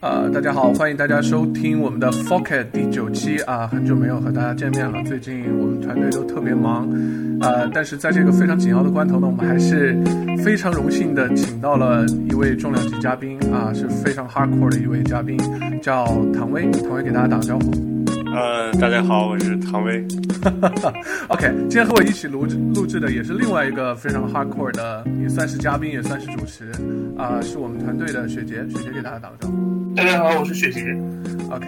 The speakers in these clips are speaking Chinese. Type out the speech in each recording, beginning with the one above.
呃，大家好，欢迎大家收听我们的 f o c u s 第九期啊，很久没有和大家见面了。最近我们团队都特别忙，呃，但是在这个非常紧要的关头呢，我们还是非常荣幸的请到了一位重量级嘉宾啊，是非常 hardcore 的一位嘉宾，叫唐薇。唐薇给大家打个招呼。呃，大家好，我是唐威。OK，今天和我一起录制录制的也是另外一个非常 hardcore 的，也算是嘉宾，也算是主持啊，是我们团队的雪杰。雪杰给大家打个招呼。大家好，我是雪杰。OK，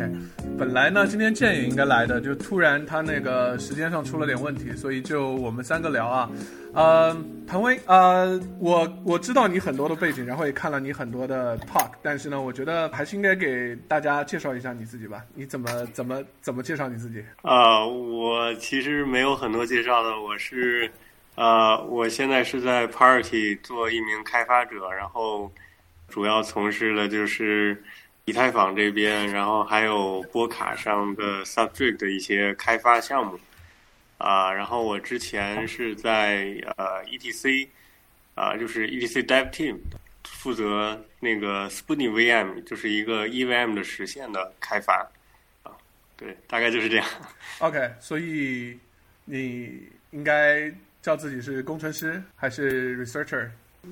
本来呢，今天建也应该来的，就突然他那个时间上出了点问题，所以就我们三个聊啊。呃，唐威，呃，我我知道你很多的背景，然后也看了你很多的 talk，但是呢，我觉得还是应该给大家介绍一下你自己吧。你怎么怎么怎么介绍你自己？啊，我其实没有很多介绍的，我是，呃，我现在是在 Party 做一名开发者，然后主要从事的就是。以太坊这边，然后还有波卡上的 Substrate 的一些开发项目，啊，然后我之前是在呃 ETC，啊，就是 ETC Dev Team，负责那个 Spoonie VM，就是一个 EVM 的实现的开发，啊，对，大概就是这样。OK，所以你应该叫自己是工程师还是 Researcher？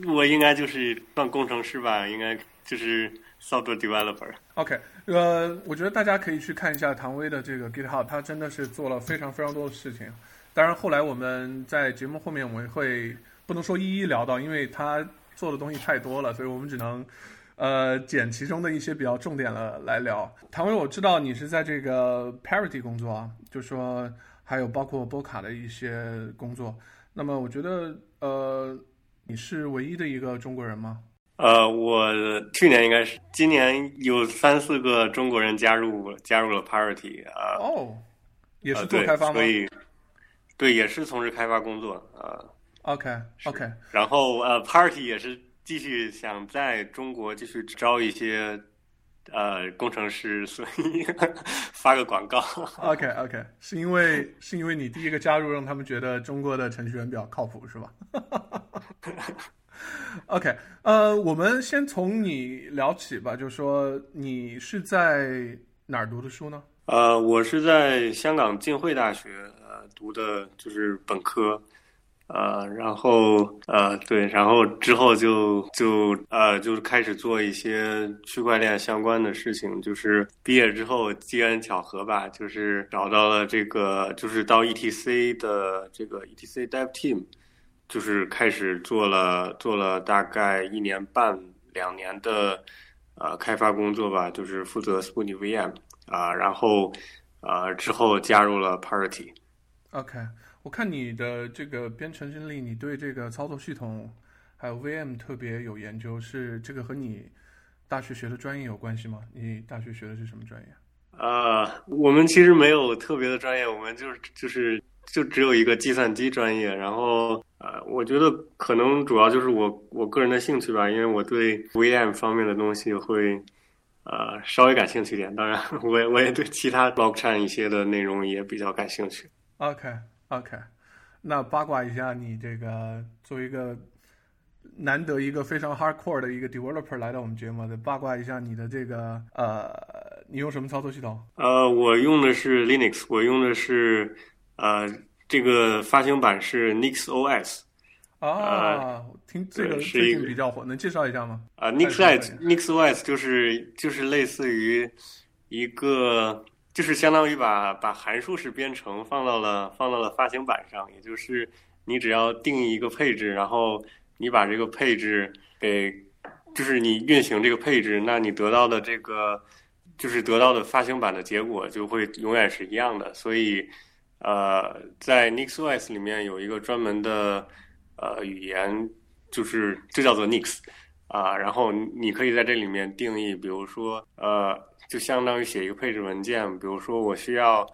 我应该就是算工程师吧，应该就是。Software developer。OK，呃，我觉得大家可以去看一下唐威的这个 GitHub，他真的是做了非常非常多的事情。当然，后来我们在节目后面我们会不能说一一聊到，因为他做的东西太多了，所以我们只能呃捡其中的一些比较重点了来聊。唐威，我知道你是在这个 Parity 工作啊，就说还有包括波卡的一些工作。那么，我觉得呃，你是唯一的一个中国人吗？呃，我去年应该是，今年有三四个中国人加入加入了 Parity 啊。哦，也是做开发吗？所以，对，也是从事开发工作啊。OK，OK。然后呃，Parity 也是继续想在中国继续招一些呃工程师，所以 发个广告。OK，OK，是因为是因为你第一个加入，让他们觉得中国的程序员比较靠谱，是吧 OK，呃，我们先从你聊起吧，就是说你是在哪儿读的书呢？呃，我是在香港浸会大学呃读的，就是本科，呃，然后呃对，然后之后就就呃就是开始做一些区块链相关的事情，就是毕业之后机缘巧合吧，就是找到了这个，就是到 ETC 的这个 ETC Dev Team。就是开始做了做了大概一年半两年的呃开发工作吧，就是负责 Spoonie VM 啊，然后呃之后加入了 Parity。OK，我看你的这个编程经历，你对这个操作系统还有 VM 特别有研究，是这个和你大学学的专业有关系吗？你大学学的是什么专业？啊，我们其实没有特别的专业，我们就是就是。就只有一个计算机专业，然后呃，我觉得可能主要就是我我个人的兴趣吧，因为我对 VM 方面的东西会呃稍微感兴趣一点。当然，我也我也对其他 blockchain 一些的内容也比较感兴趣。OK OK，那八卦一下，你这个作为一个难得一个非常 hardcore 的一个 developer 来到我们节目，的八卦一下你的这个呃，你用什么操作系统？呃，我用的是 Linux，我用的是。呃，这个发行版是 Nix OS，啊，听这个最近比较火，能介绍一下吗？啊，Nix OS Nix OS 就是就是类似于一个，就是相当于把把函数式编程放到了放到了发行版上，也就是你只要定义一个配置，然后你把这个配置给，就是你运行这个配置，那你得到的这个就是得到的发行版的结果就会永远是一样的，所以。呃，在 NixOS 里面有一个专门的呃语言，就是这叫做 Nix 啊。然后你可以在这里面定义，比如说呃，就相当于写一个配置文件。比如说我需要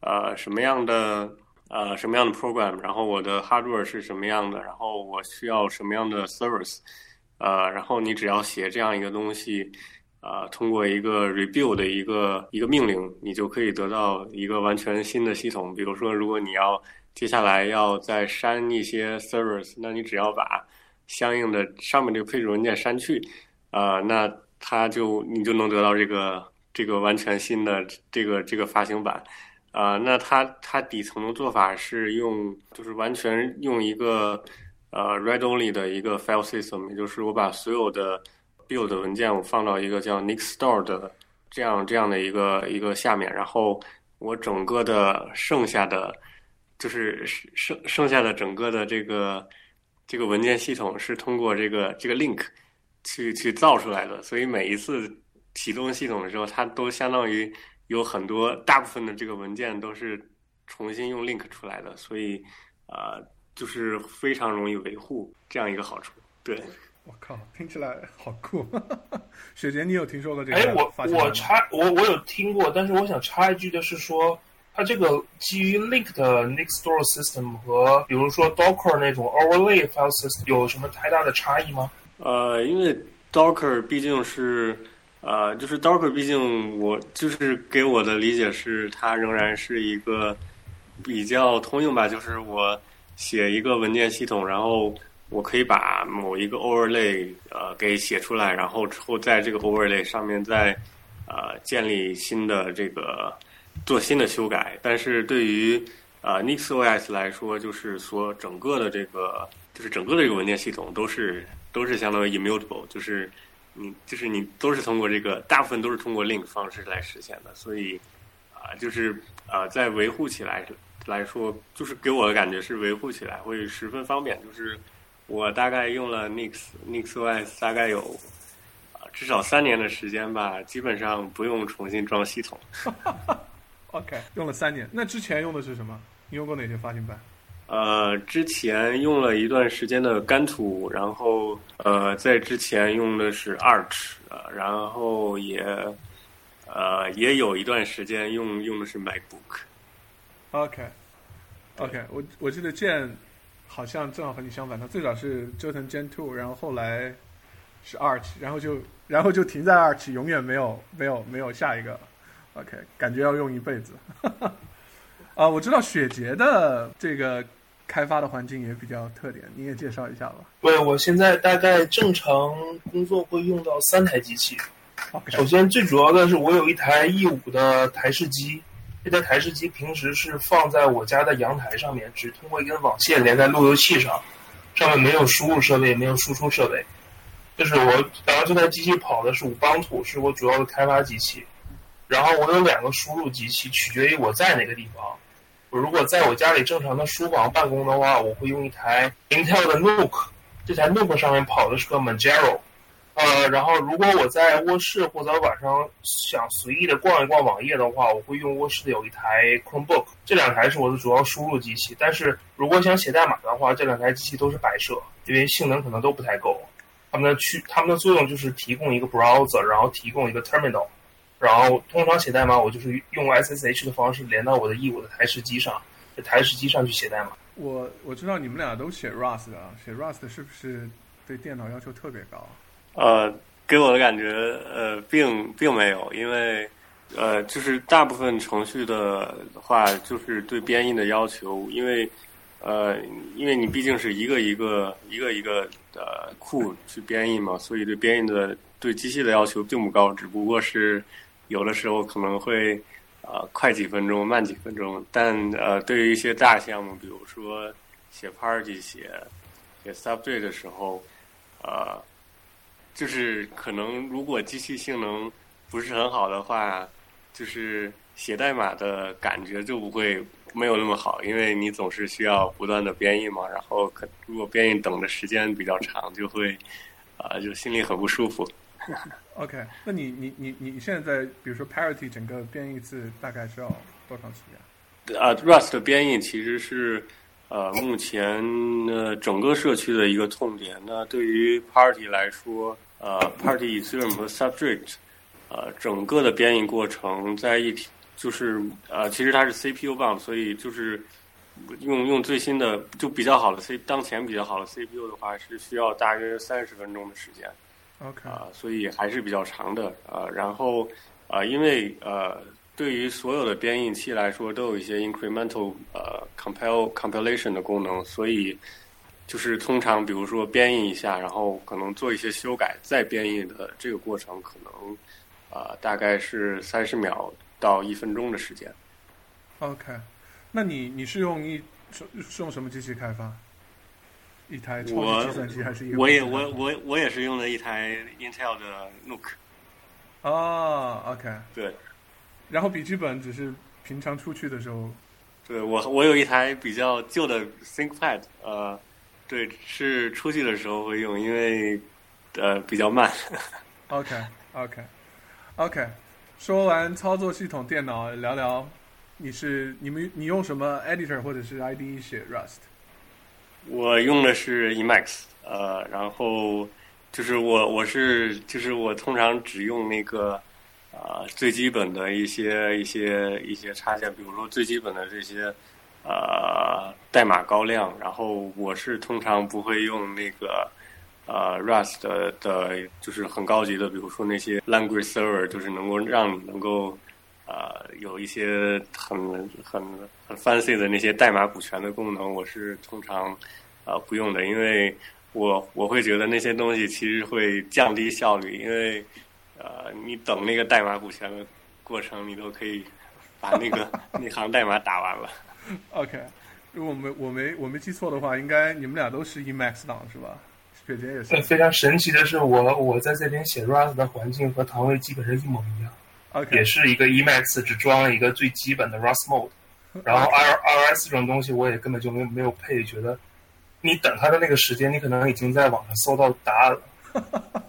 呃什么样的呃什么样的 program，然后我的 hardware 是什么样的，然后我需要什么样的 service，呃，然后你只要写这样一个东西。啊，通过一个 rebuild 的一个一个命令，你就可以得到一个完全新的系统。比如说，如果你要接下来要再删一些 servers，那你只要把相应的上面这个配置文件删去，啊，那它就你就能得到这个这个完全新的这个这个发行版。啊，那它它底层的做法是用，就是完全用一个呃 read only 的一个 file system，也就是我把所有的 build 文件我放到一个叫 nixstore 的这样这样的一个一个下面，然后我整个的剩下的就是剩剩下的整个的这个这个文件系统是通过这个这个 link 去去造出来的，所以每一次启动系统的时候，它都相当于。有很多大部分的这个文件都是重新用 link 出来的，所以啊，就是非常容易维护这样一个好处。对，我靠，听起来好酷！雪杰，你有听说过这个？哎，我我插我我有听过，但是我想插一句的是说，它这个基于 link 的 Nextdoor system 和比如说 Docker 那种 overlay file system 有什么太大的差异吗？呃，因为 Docker 毕竟是。呃，就是 Docker，毕竟我就是给我的理解是，它仍然是一个比较通用吧。就是我写一个文件系统，然后我可以把某一个 overlay 呃给写出来，然后之后在这个 overlay 上面再呃建立新的这个做新的修改。但是对于呃 NixOS 来说，就是说整个的这个就是整个的这个文件系统都是都是相当于 immutable，就是。你就是你都是通过这个，大部分都是通过 link 方式来实现的，所以啊，就是啊，在维护起来来说，就是给我的感觉是维护起来会十分方便。就是我大概用了 Nix NixOS 大概有啊至少三年的时间吧，基本上不用重新装系统。OK，用了三年。那之前用的是什么？你用过哪些发行版？呃，之前用了一段时间的干土，然后呃，在之前用的是 Arch，呃，然后也呃也有一段时间用用的是 MacBook。OK，OK，我我记得剑好像正好和你相反，他最早是折腾 Gen Two，然后后来是 Arch，然后就然后就停在 Arch，永远没有没有没有下一个。OK，感觉要用一辈子。啊，我知道雪杰的这个。开发的环境也比较特点，你也介绍一下吧。对，我现在大概正常工作会用到三台机器。首先，最主要的是我有一台 E 五的台式机，这台台式机平时是放在我家的阳台上面，只通过一根网线连在路由器上，上面没有输入设备，也没有输出设备。就是我，然后这台机器跑的是五邦图，是我主要的开发机器。然后我有两个输入机器，取决于我在哪个地方。我如果在我家里正常的书房办公的话，我会用一台 Intel 的 Nook，这台 Nook 上面跑的是个 Manjaro，呃，然后如果我在卧室或者晚上想随意的逛一逛网页的话，我会用卧室的有一台 Chromebook，这两台是我的主要输入机器。但是如果想写代码的话，这两台机器都是摆设，因为性能可能都不太够。它们的区，它们的作用就是提供一个 browser，然后提供一个 terminal。然后通常写代码，我就是用 SSH 的方式连到我的 E5 的台式机上，在台式机上去写代码。我我知道你们俩都写 Rust 的，写 Rust 是不是对电脑要求特别高？呃，给我的感觉，呃，并并没有，因为呃，就是大部分程序的话，就是对编译的要求，因为呃，因为你毕竟是一个一个一个一个的库去编译嘛，所以对编译的对机器的要求并不高，只不过是。有的时候可能会，呃，快几分钟，慢几分钟。但呃，对于一些大项目，比如说写 party、写写 subject 的时候，呃，就是可能如果机器性能不是很好的话，就是写代码的感觉就不会没有那么好，因为你总是需要不断的编译嘛。然后可如果编译等的时间比较长，就会啊，就心里很不舒服。OK，那你你你你现在在比如说 Parity 整个编译字大概需要多长时间？啊，Rust 编译其实是呃目前呃整个社区的一个痛点。那对于 Party 来说，呃 Party Ethereum 和 Substrate，呃整个的编译过程在一体就是呃其实它是 CPU bound，所以就是用用最新的就比较好的 C 当前比较好的 CPU 的话是需要大约三十分钟的时间。OK 啊，所以还是比较长的啊。然后啊，因为呃，对于所有的编译器来说，都有一些 incremental 呃 compile compilation 的功能，所以就是通常比如说编译一下，然后可能做一些修改再编译的这个过程，可能啊大概是三十秒到一分钟的时间。OK，那你你是用一是是用什么机器开发？一台超级计算机还是一个？我也我我我也是用了一台 Intel 的 Nook。哦，OK，对。然后笔记本只是平常出去的时候。对我我有一台比较旧的 ThinkPad，呃，对，是出去的时候会用，因为呃比较慢。OK OK OK，说完操作系统电脑，聊聊你是你们你用什么 Editor 或者是 IDE 写 Rust？我用的是 Emacs，呃，然后就是我我是就是我通常只用那个啊最基本的一些一些一些插件，比如说最基本的这些呃代码高亮，然后我是通常不会用那个呃 Rust 的，就是很高级的，比如说那些 Language Server，就是能够让你能够。呃，有一些很很很 fancy 的那些代码补全的功能，我是通常呃不用的，因为我我会觉得那些东西其实会降低效率，因为呃你等那个代码补全的过程，你都可以把那个 那行代码打完了。OK，如果我没我没我没记错的话，应该你们俩都是 Emacs 党是吧？雪姐也是。非常神奇的是，我我在这边写 Rust 的环境和唐薇基本上一模一样。OK，也是一个 Emacs，只装了一个最基本的 Rust mode，然后 R R S 这种东西我也根本就没没有配，觉得你等他的那个时间，你可能已经在网上搜到答案了。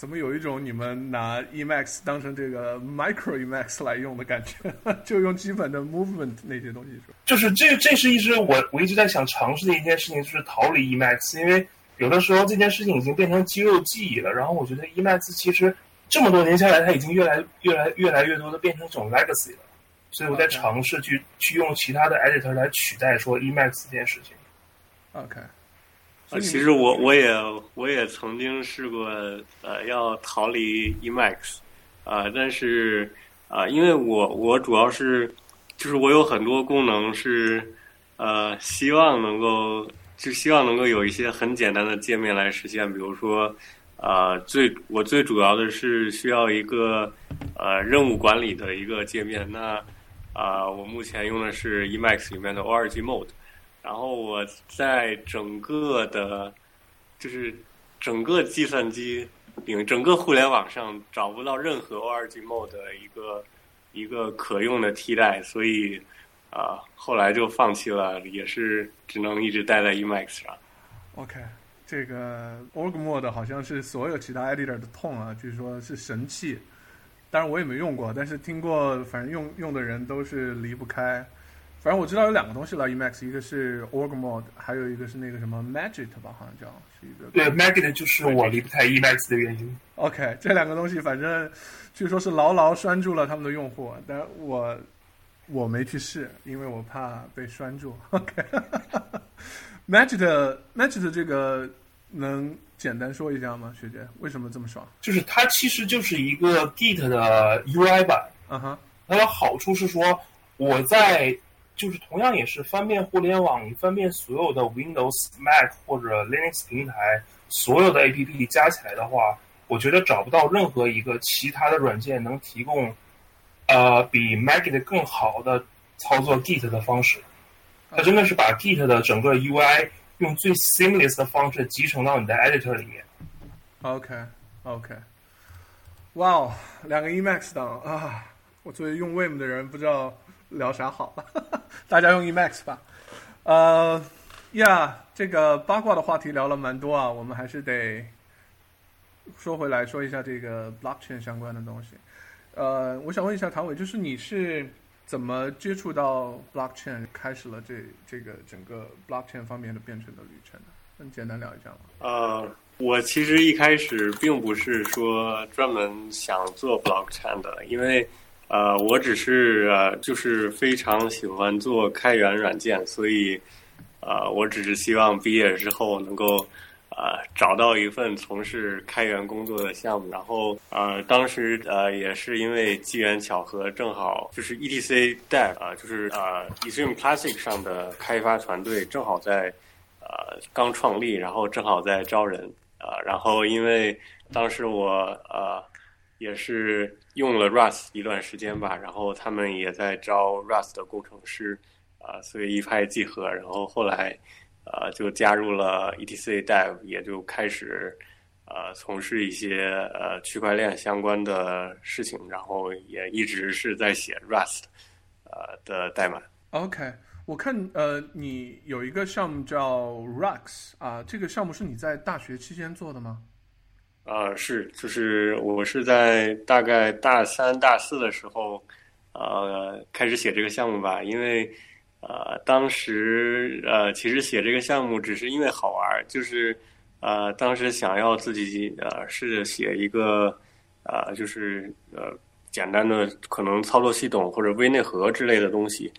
怎么有一种你们拿 Emacs 当成这个 Micro Emacs 来用的感觉？就用基本的 Movement 那些东西说。就是这这是一直我我一直在想尝试的一件事情，就是逃离 Emacs，因为有的时候这件事情已经变成肌肉记忆了。然后我觉得 Emacs 其实。这么多年下来，它已经越来越来越来越多的变成一种 legacy 了，所以我在尝试去去用其他的 editor 来取代说 Emacs 这件事情。OK，啊，其实我我也我也曾经试过呃要逃离 Emacs，啊，但是啊，因为我我主要是就是我有很多功能是呃希望能够就希望能够有一些很简单的界面来实现，比如说。啊，最我最主要的是需要一个呃任务管理的一个界面。那啊，我目前用的是 Emacs 里面的 Org Mode。然后我在整个的，就是整个计算机领整个互联网上找不到任何 Org Mode 的一个一个可用的替代，所以啊，后来就放弃了，也是只能一直待在 Emacs 上。OK。这个 Org Mode 好像是所有其他 Editor 的痛啊，据说是神器。当然我也没用过，但是听过，反正用用的人都是离不开。反正我知道有两个东西了，Emacs，一个是 Org Mode，还有一个是那个什么 Magit 吧，好像叫是一个。对，Magit 就是我离不开 Emacs 的原因。OK，这两个东西反正据说是牢牢拴住了他们的用户，但我我没去试，因为我怕被拴住。OK，Magit，Magit 这个。能简单说一下吗，学姐？为什么这么爽？就是它其实就是一个 Git 的 UI 版。嗯哼。它的好处是说，我在就是同样也是翻遍互联网，你翻遍所有的 Windows、Mac 或者 Linux 平台所有的 APP 加起来的话，我觉得找不到任何一个其他的软件能提供呃比 Magit 更好的操作 Git 的方式。它真的是把 Git 的整个 UI。用最 seamless 的方式集成到你的 editor 里面。OK，OK，哇哦，两个 Emacs 档啊！我作为用 Vim 的人，不知道聊啥好。大家用 Emacs 吧。呃，呀，这个八卦的话题聊了蛮多啊，我们还是得说回来说一下这个 blockchain 相关的东西。呃，我想问一下唐伟，就是你是？怎么接触到 blockchain，开始了这这个整个 blockchain 方面的编程的旅程呢？能简单聊一下吗？呃，我其实一开始并不是说专门想做 blockchain 的，因为呃，我只是呃，就是非常喜欢做开源软件，所以呃，我只是希望毕业之后能够。呃，找到一份从事开源工作的项目，然后呃，当时呃也是因为机缘巧合，正好就是 E T C Dev 啊，就是呃 Ethereum Classic 上的开发团队正好在呃刚创立，然后正好在招人啊，然后因为当时我呃也是用了 Rust 一段时间吧，然后他们也在招 Rust 的工程师啊，所以一拍即合，然后后来呃就加入了 ETC Dev，也就开始。呃，从事一些呃区块链相关的事情，然后也一直是在写 Rust，呃的代码。OK，我看呃你有一个项目叫 Rux 啊，这个项目是你在大学期间做的吗？呃，是，就是我是在大概大三、大四的时候，呃开始写这个项目吧，因为呃当时呃其实写这个项目只是因为好玩，就是。呃，当时想要自己呃试着写一个，呃，就是呃简单的可能操作系统或者微内核之类的东西，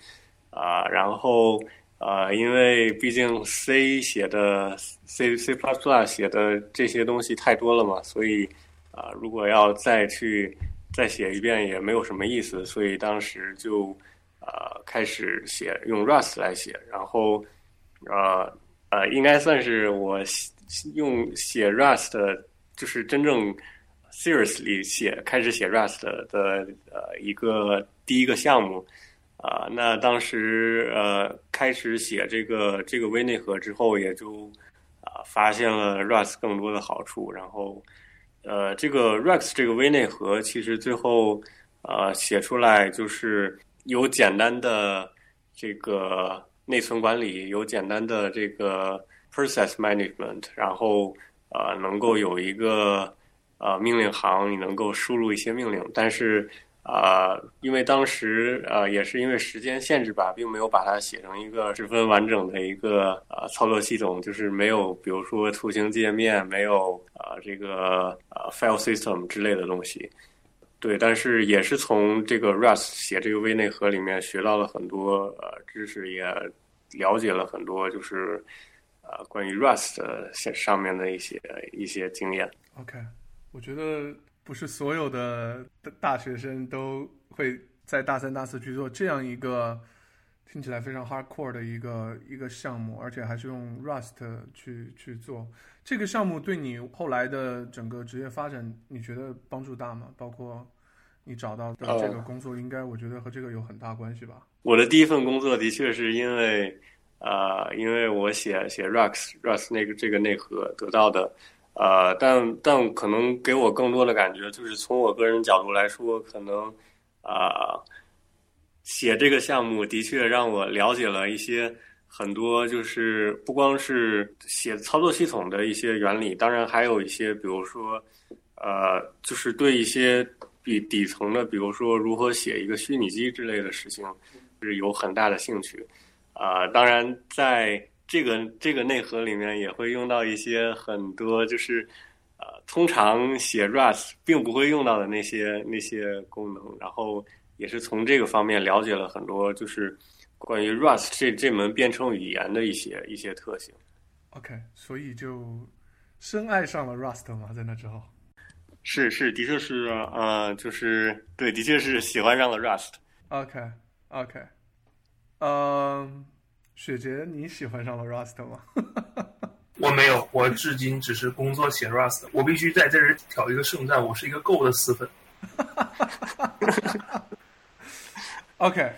啊，然后呃，因为毕竟 C 写的 C C plus plus 写的这些东西太多了嘛，所以啊，如果要再去再写一遍也没有什么意思，所以当时就呃开始写用 Rust 来写，然后呃呃，应该算是我。用写 Rust 就是真正 seriously 写开始写 Rust 的呃一个第一个项目啊，那当时呃开始写这个这个微内核之后，也就啊发现了 Rust 更多的好处，然后呃这个 Rust 这个微内核其实最后呃写出来就是有简单的这个内存管理，有简单的这个。Process management，然后呃能够有一个呃命令行，你能够输入一些命令，但是啊，因为当时呃也是因为时间限制吧，并没有把它写成一个十分完整的一个呃操作系统，就是没有比如说图形界面，没有啊这个呃 file system 之类的东西。对，但是也是从这个 Rust 写这个微内核里面学到了很多呃知识，也了解了很多，就是。呃，关于 Rust 上面的一些一些经验。OK，我觉得不是所有的大学生都会在大三、大四去做这样一个听起来非常 hardcore 的一个一个项目，而且还是用 Rust 去去做这个项目，对你后来的整个职业发展，你觉得帮助大吗？包括你找到的这个工作，应该我觉得和这个有很大关系吧？我的第一份工作的确是因为。呃，因为我写写 Rust Rust 那个这个内核得到的，呃，但但可能给我更多的感觉就是从我个人角度来说，可能啊，写这个项目的确让我了解了一些很多，就是不光是写操作系统的一些原理，当然还有一些，比如说呃，就是对一些比底层的，比如说如何写一个虚拟机之类的事情，是有很大的兴趣。啊，当然，在这个这个内核里面也会用到一些很多，就是呃，通常写 Rust 并不会用到的那些那些功能。然后也是从这个方面了解了很多，就是关于 Rust 这这门编程语言的一些一些特性。OK，所以就深爱上了 Rust 嘛，在那之后。是是，的确是呃，就是对，的确是喜欢上了 Rust。OK，OK。嗯，雪杰，你喜欢上了 Rust 吗？我没有，我至今只是工作写 Rust。我必须在这儿挑一个胜战，我是一个 Go 的死粉。OK，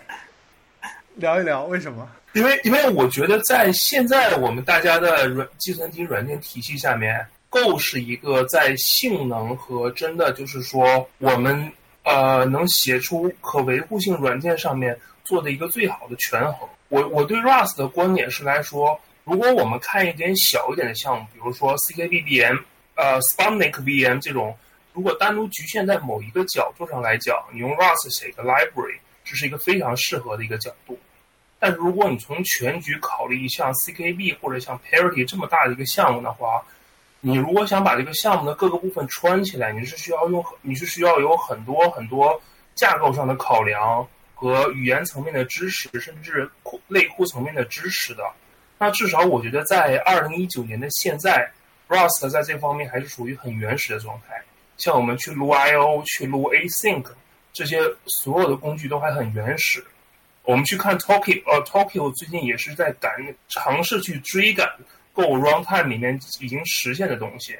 聊一聊为什么？因为因为我觉得在现在我们大家的软计算机软件体系下面，Go 是一个在性能和真的就是说我们呃能写出可维护性软件上面。做的一个最好的权衡。我我对 Rust 的观点是来说，如果我们看一点小一点的项目，比如说 CKVM、呃 Sputnik VM 这种，如果单独局限在某一个角度上来讲，你用 Rust 写一个 library，这是一个非常适合的一个角度。但是如果你从全局考虑像 CKB 或者像 Parity 这么大的一个项目的话，你如果想把这个项目的各个部分串起来，你是需要用你是需要有很多很多架构上的考量。和语言层面的知识，甚至库类库层面的知识的，那至少我觉得在二零一九年的现在，Rust 在这方面还是属于很原始的状态。像我们去撸 I/O、去撸 Async 这些所有的工具都还很原始。我们去看 Tokyo，呃，Tokyo 最近也是在赶尝试去追赶 Go runtime 里面已经实现的东西。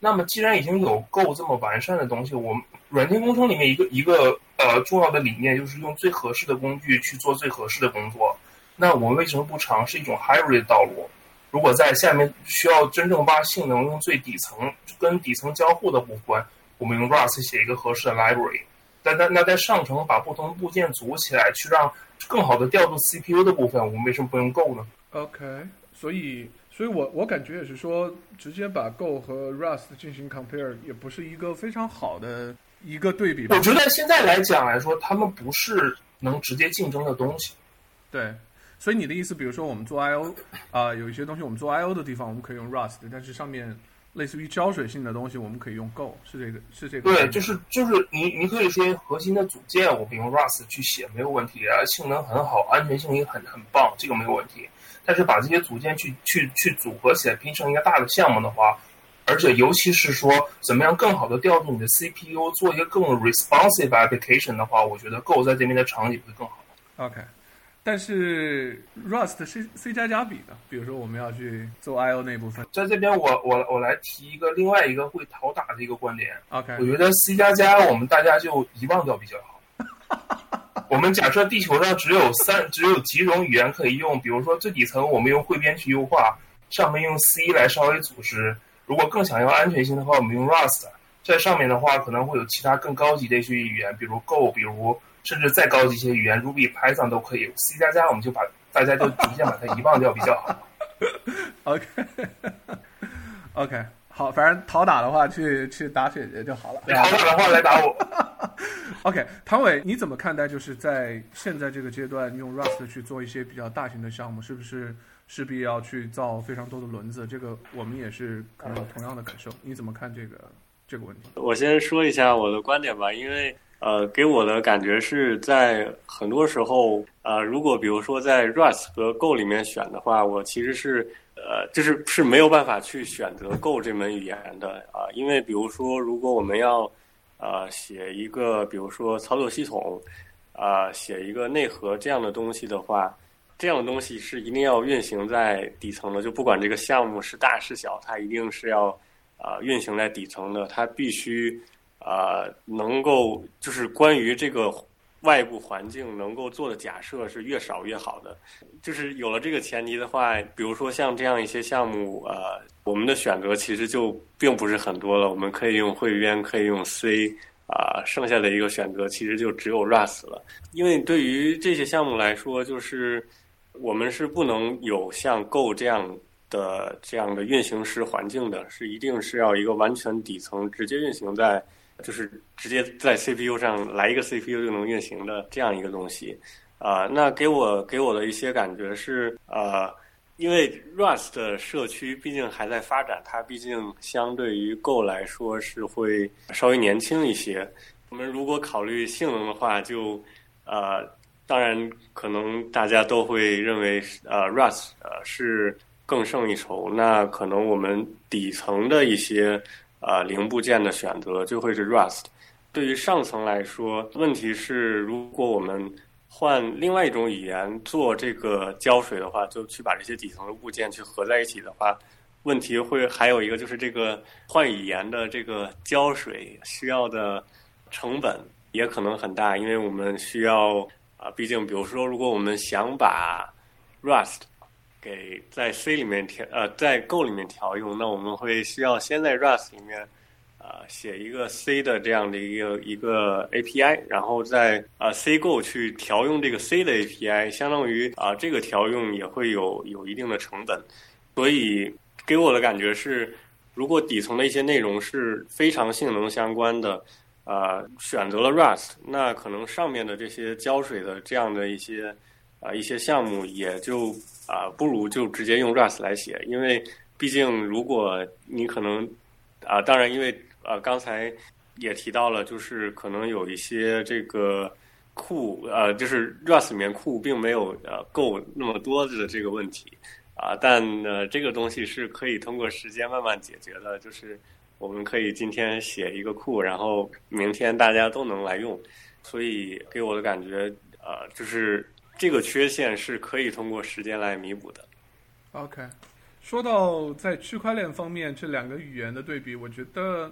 那么，既然已经有 Go 这么完善的东西，我们软件工程里面一个一个呃重要的理念就是用最合适的工具去做最合适的工作。那我们为什么不尝试一种 hybrid 道路？如果在下面需要真正挖性能、用最底层跟底层交互的部分，我们用 Rust 写一个合适的 library。但那那在上层把不同部件组起来，去让更好的调度 CPU 的部分，我们为什么不用 Go 呢？OK，所以。所以，我我感觉也是说，直接把 Go 和 Rust 进行 compare 也不是一个非常好的一个对比吧。我觉得现在来讲来说，他们不是能直接竞争的东西。对，所以你的意思，比如说我们做 I/O 啊，有一些东西我们做 I/O 的地方，我们可以用 Rust，但是上面类似于胶水性的东西，我们可以用 Go，是这个是这个。对，就是就是你你可以说核心的组件我们用 Rust 去写没有问题啊，性能很好，安全性也很很棒，这个没有问题。但是把这些组件去去去组合起来拼成一个大的项目的话，而且尤其是说怎么样更好的调度你的 CPU，做一个更 responsive application 的话，我觉得 Go 在这边的场景会更好。OK，但是 Rust C C 加加比呢？比如说我们要去做 I/O 那部分，在这边我我我来提一个另外一个会讨打的一个观点。OK，我觉得 C 加加我们大家就遗忘掉比较好。我们假设地球上只有三 只有几种语言可以用，比如说最底层我们用汇编去优化，上面用 C 来稍微组织。如果更想要安全性的话，我们用 Rust。在上面的话可能会有其他更高级的一些语言，比如 Go，比如甚至再高级一些语言 Ruby、Python 都可以。C 加加我们就把大家都逐渐把它遗忘掉比较好。OK，OK。好，反正讨打的话，去去打姐姐就好了。讨打的话来打我。OK，唐伟，你怎么看待就是在现在这个阶段用 Rust 去做一些比较大型的项目，是不是势必要去造非常多的轮子？这个我们也是可能同样的感受。你怎么看这个这个问题？我先说一下我的观点吧，因为呃，给我的感觉是在很多时候，呃，如果比如说在 Rust 和 Go 里面选的话，我其实是。呃，就是是没有办法去选择 Go 这门语言的啊，因为比如说，如果我们要呃写一个，比如说操作系统啊，写一个内核这样的东西的话，这样的东西是一定要运行在底层的，就不管这个项目是大是小，它一定是要啊运行在底层的，它必须啊能够就是关于这个。外部环境能够做的假设是越少越好的，就是有了这个前提的话，比如说像这样一些项目，呃，我们的选择其实就并不是很多了。我们可以用汇编，可以用 C，啊，剩下的一个选择其实就只有 Rust 了。因为对于这些项目来说，就是我们是不能有像 Go 这样的这样的运行时环境的，是一定是要一个完全底层直接运行在。就是直接在 CPU 上来一个 CPU 就能运行的这样一个东西，啊，那给我给我的一些感觉是，呃，因为 Rust 的社区毕竟还在发展，它毕竟相对于 Go 来说是会稍微年轻一些。我们如果考虑性能的话，就呃，当然可能大家都会认为呃 Rust 呃是更胜一筹。那可能我们底层的一些。啊，零部件的选择就会是 Rust。对于上层来说，问题是如果我们换另外一种语言做这个胶水的话，就去把这些底层的部件去合在一起的话，问题会还有一个就是这个换语言的这个胶水需要的成本也可能很大，因为我们需要啊，毕竟比如说，如果我们想把 Rust 给在 C 里面调呃，在 Go 里面调用，那我们会需要先在 Rust 里面啊写一个 C 的这样的一个一个 API，然后在啊 C Go 去调用这个 C 的 API，相当于啊这个调用也会有有一定的成本，所以给我的感觉是，如果底层的一些内容是非常性能相关的，啊选择了 Rust，那可能上面的这些胶水的这样的一些啊一些项目也就。啊，不如就直接用 Rust 来写，因为毕竟如果你可能啊，当然因为呃刚才也提到了，就是可能有一些这个库呃，就是 Rust 里面库并没有呃够那么多的这个问题啊，但呃这个东西是可以通过时间慢慢解决的，就是我们可以今天写一个库，然后明天大家都能来用，所以给我的感觉呃就是。这个缺陷是可以通过时间来弥补的。OK，说到在区块链方面这两个语言的对比，我觉得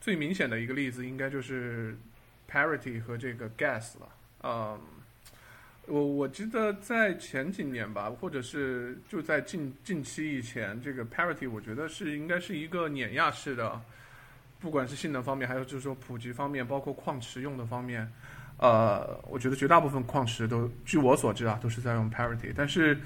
最明显的一个例子应该就是 Parity 和这个 Gas 了。嗯，我我记得在前几年吧，或者是就在近近期以前，这个 Parity 我觉得是应该是一个碾压式的，不管是性能方面，还有就是说普及方面，包括矿池用的方面。呃，我觉得绝大部分矿池都，据我所知啊，都是在用 Parity。但是，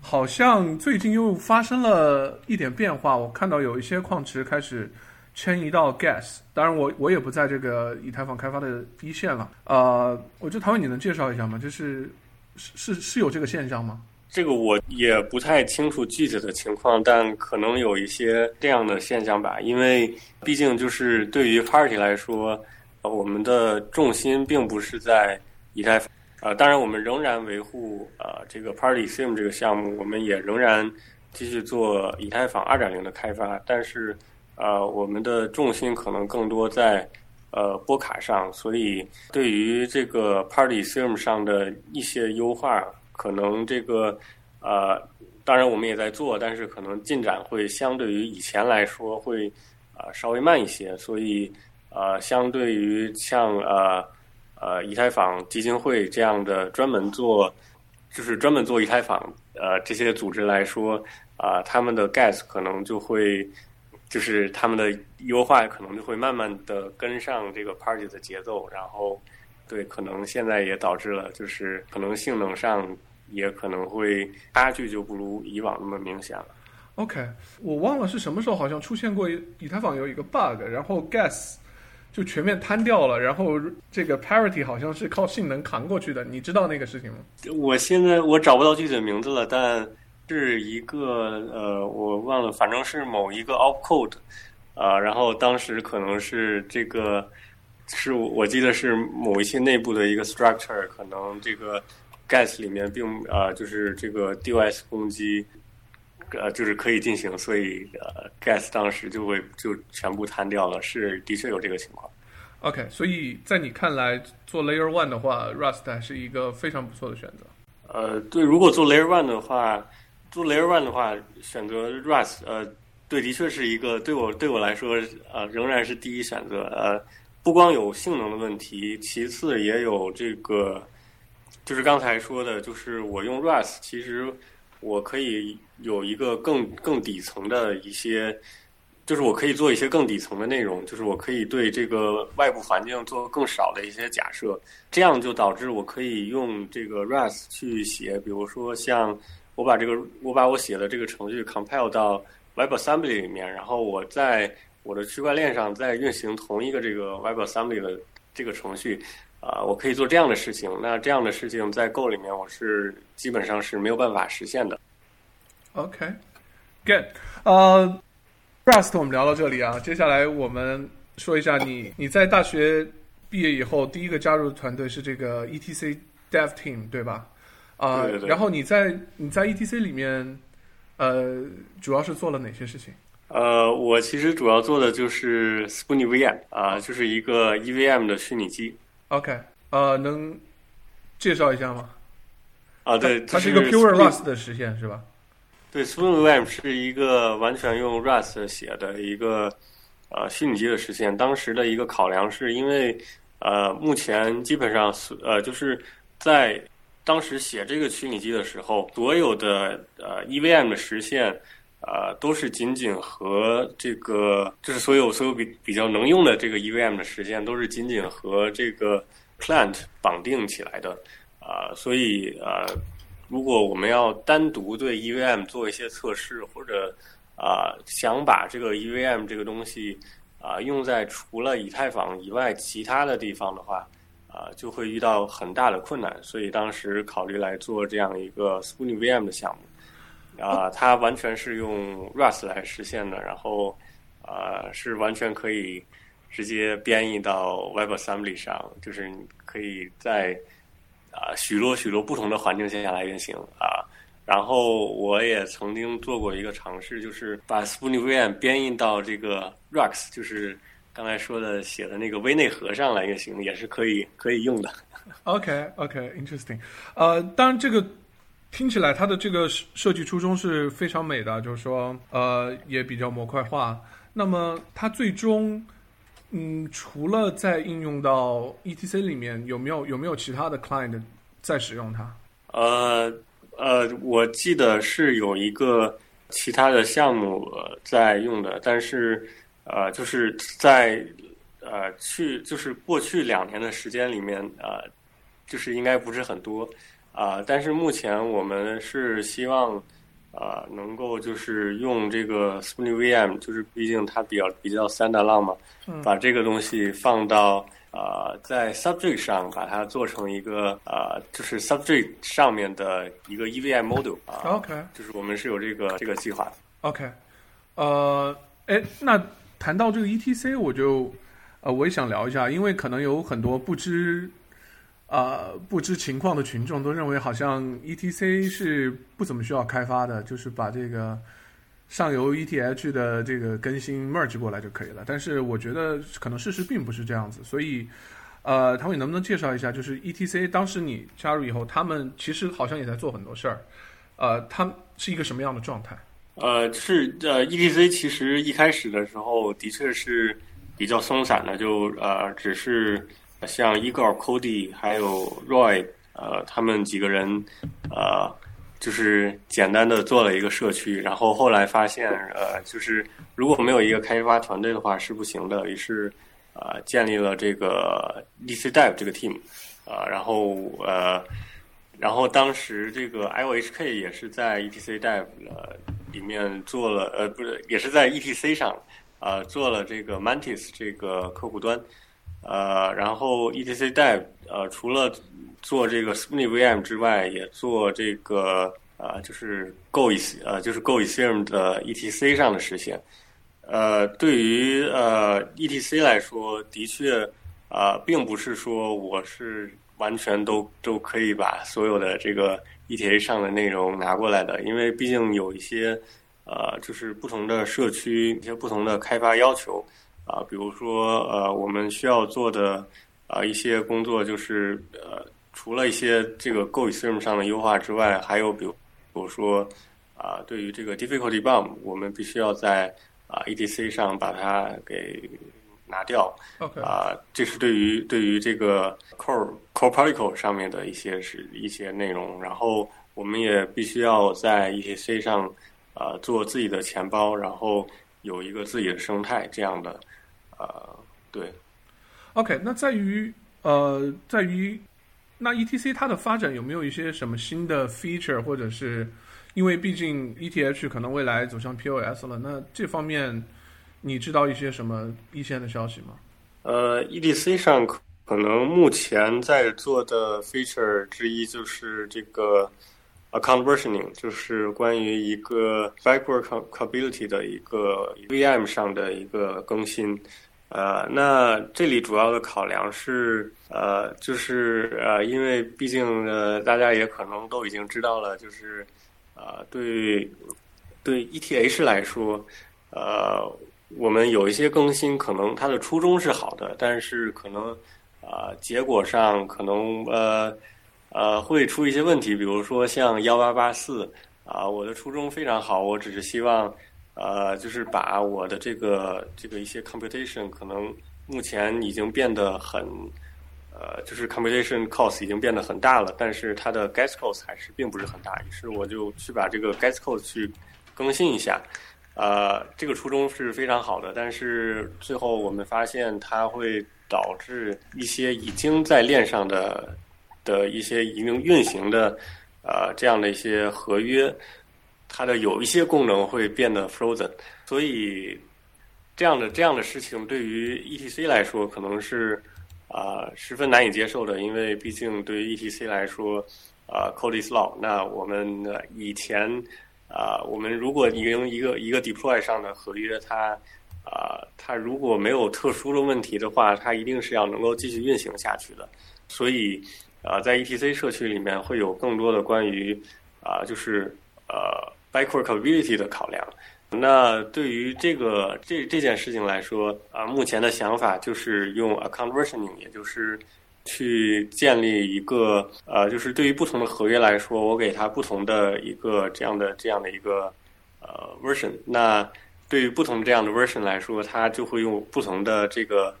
好像最近又发生了一点变化。我看到有一些矿池开始迁移到 Gas。当然，我我也不在这个以太坊开发的一线了。呃，我觉得唐伟，你能介绍一下吗？就是是是是有这个现象吗？这个我也不太清楚具体的情况，但可能有一些这样的现象吧。因为毕竟就是对于 Party 来说。我们的重心并不是在以太坊，呃，当然我们仍然维护呃这个 Party Sim 这个项目，我们也仍然继续做以太坊二点零的开发，但是呃我们的重心可能更多在呃波卡上，所以对于这个 Party Sim 上的一些优化，可能这个呃当然我们也在做，但是可能进展会相对于以前来说会啊稍微慢一些，所以。呃，相对于像呃呃以太坊基金会这样的专门做，就是专门做以太坊呃这些组织来说，啊，他们的 gas 可能就会，就是他们的优化可能就会慢慢的跟上这个 party 的节奏，然后对，可能现在也导致了，就是可能性能上也可能会差距就不如以往那么明显了。OK，我忘了是什么时候好像出现过以太坊有一个 bug，然后 gas。就全面瘫掉了，然后这个 Parity 好像是靠性能扛过去的，你知道那个事情吗？我现在我找不到具体的名字了，但是一个呃，我忘了，反正是某一个 opcode，啊，然后当时可能是这个是我记得是某一些内部的一个 structure，可能这个 gas 里面并啊，就是这个 DOS 攻击。呃，就是可以进行，所以呃，gas 当时就会就全部瘫掉了，是的确有这个情况。OK，所以在你看来，做 Layer One 的话，Rust 还是一个非常不错的选择。呃，对，如果做 Layer One 的话，做 Layer One 的话，选择 Rust，呃，对，的确是一个对我对我来说，呃，仍然是第一选择。呃，不光有性能的问题，其次也有这个，就是刚才说的，就是我用 Rust，其实。我可以有一个更更底层的一些，就是我可以做一些更底层的内容，就是我可以对这个外部环境做更少的一些假设，这样就导致我可以用这个 Rust 去写，比如说像我把这个我把我写的这个程序 compile 到 WebAssembly 里面，然后我在我的区块链上再运行同一个这个 WebAssembly 的这个程序。啊，我可以做这样的事情。那这样的事情在 Go 里面，我是基本上是没有办法实现的。OK，Good。呃，Rust 我们聊到这里啊，接下来我们说一下你你在大学毕业以后第一个加入的团队是这个 ETC Dev Team 对吧？啊，然后你在你在 ETC 里面呃主要是做了哪些事情？呃，我其实主要做的就是 Spoonie VM 啊，就是一个 EVM 的虚拟机。OK，呃，能介绍一下吗？啊，对，它是一个 Pure Rust 的实现是吧？对，SpoonVM 是一个完全用 Rust 写的一个呃虚拟机的实现。当时的一个考量是因为呃，目前基本上呃就是在当时写这个虚拟机的时候，所有的呃 EVM 的实现呃都是仅仅和这个就是所有所有比比较能用的这个 EVM 的实现都是仅仅和这个 Client 绑定起来的。啊，所以呃，如果我们要单独对 EVM 做一些测试，或者啊想把这个 EVM 这个东西啊用在除了以太坊以外其他的地方的话，啊就会遇到很大的困难。所以当时考虑来做这样一个 Spoonie VM 的项目，啊，它完全是用 Rust 来实现的，然后啊是完全可以直接编译到 WebAssembly 上，就是可以在啊，许多许多不同的环境下来运行啊，然后我也曾经做过一个尝试，就是把 Spoonie VM 编译到这个 Rux，就是刚才说的写的那个微内核上来运行，也是可以可以用的。OK OK，interesting。呃，当然这个听起来它的这个设计初衷是非常美的，就是说呃也比较模块化。那么它最终嗯除了在应用到 ETC 里面，有没有有没有其他的 client 在使用它？呃呃，我记得是有一个其他的项目在用的，但是呃就是在呃去就是过去两年的时间里面呃就是应该不是很多啊，但是目前我们是希望啊能够就是用这个 Spring VM，就是毕竟它比较比较三大浪嘛，把这个东西放到啊在 Subject 上把它做成一个啊就是 Subject 上面的一个 EVM model 啊，OK，就是我们是有这个这个计划的。OK，呃，哎，那谈到这个 ETC，我就呃我也想聊一下，因为可能有很多不知。呃，不知情况的群众都认为，好像 ETC 是不怎么需要开发的，就是把这个上游 ETH 的这个更新 merge 过来就可以了。但是我觉得可能事实并不是这样子，所以，呃，唐伟能不能介绍一下，就是 ETC 当时你加入以后，他们其实好像也在做很多事儿，呃，他们是一个什么样的状态？呃，是呃，ETC 其实一开始的时候的确是比较松散的，就呃，只是。像 Igor、Cody 还有 Roy，呃，他们几个人，呃，就是简单的做了一个社区，然后后来发现，呃，就是如果没有一个开发团队的话是不行的，于是，呃，建立了这个 EC Dev 这个 team，呃，然后呃，然后当时这个 IOHK 也是在 ETC Dev 呃里面做了，呃，不是，也是在 ETC 上，呃，做了这个 Mantis 这个客户端。呃，然后 ETC Dev 呃，除了做这个 Spring VM 之外，也做这个呃，就是 Go 呃，就是 Go Ethereum 的 ETC 上的实现。呃，对于呃 ETC 来说，的确啊，并不是说我是完全都都可以把所有的这个 ETH 上的内容拿过来的，因为毕竟有一些呃，就是不同的社区一些不同的开发要求。啊，比如说，呃，我们需要做的啊一些工作，就是呃，除了一些这个 Go Ethereum 上的优化之外，还有比如，比如说啊，对于这个 Difficulty Bomb，我们必须要在啊 ETC 上把它给拿掉。OK。啊，这是对于对于这个 Core Core Particle 上面的一些是一些内容，然后我们也必须要在 ETC 上啊做自己的钱包，然后有一个自己的生态这样的。呃，对，OK，那在于呃，在于那 ETC 它的发展有没有一些什么新的 feature，或者是因为毕竟 ETH 可能未来走向 POS 了，那这方面你知道一些什么一线的消息吗？呃，EDC 上可能目前在做的 feature 之一就是这个 account versioning，就是关于一个 backward compatibility 的一个 VM 上的一个更新。呃，那这里主要的考量是，呃，就是呃，因为毕竟呃，大家也可能都已经知道了，就是，呃，对，对 ETH 来说，呃，我们有一些更新，可能它的初衷是好的，但是可能，啊，结果上可能呃，呃，会出一些问题，比如说像幺八八四，啊，我的初衷非常好，我只是希望。呃，就是把我的这个这个一些 computation 可能目前已经变得很，呃，就是 computation cost 已经变得很大了，但是它的 gas cost 还是并不是很大，于是我就去把这个 gas cost 去更新一下。呃，这个初衷是非常好的，但是最后我们发现它会导致一些已经在链上的的一些已经运行的呃这样的一些合约。它的有一些功能会变得 frozen，所以这样的这样的事情对于 ETC 来说可能是啊十分难以接受的，因为毕竟对于 ETC 来说，啊 code is law。那我们以前啊，我们如果已经一个一个 deploy 上的合约，它啊它如果没有特殊的问题的话，它一定是要能够继续运行下去的。所以啊，在 ETC 社区里面会有更多的关于啊就是呃。Backwardability 的考量，那对于这个这这件事情来说，啊，目前的想法就是用 account versioning，也就是去建立一个呃，就是对于不同的合约来说，我给它不同的一个这样的这样的一个呃 version。那对于不同这样的 version 来说，它就会用不同的这个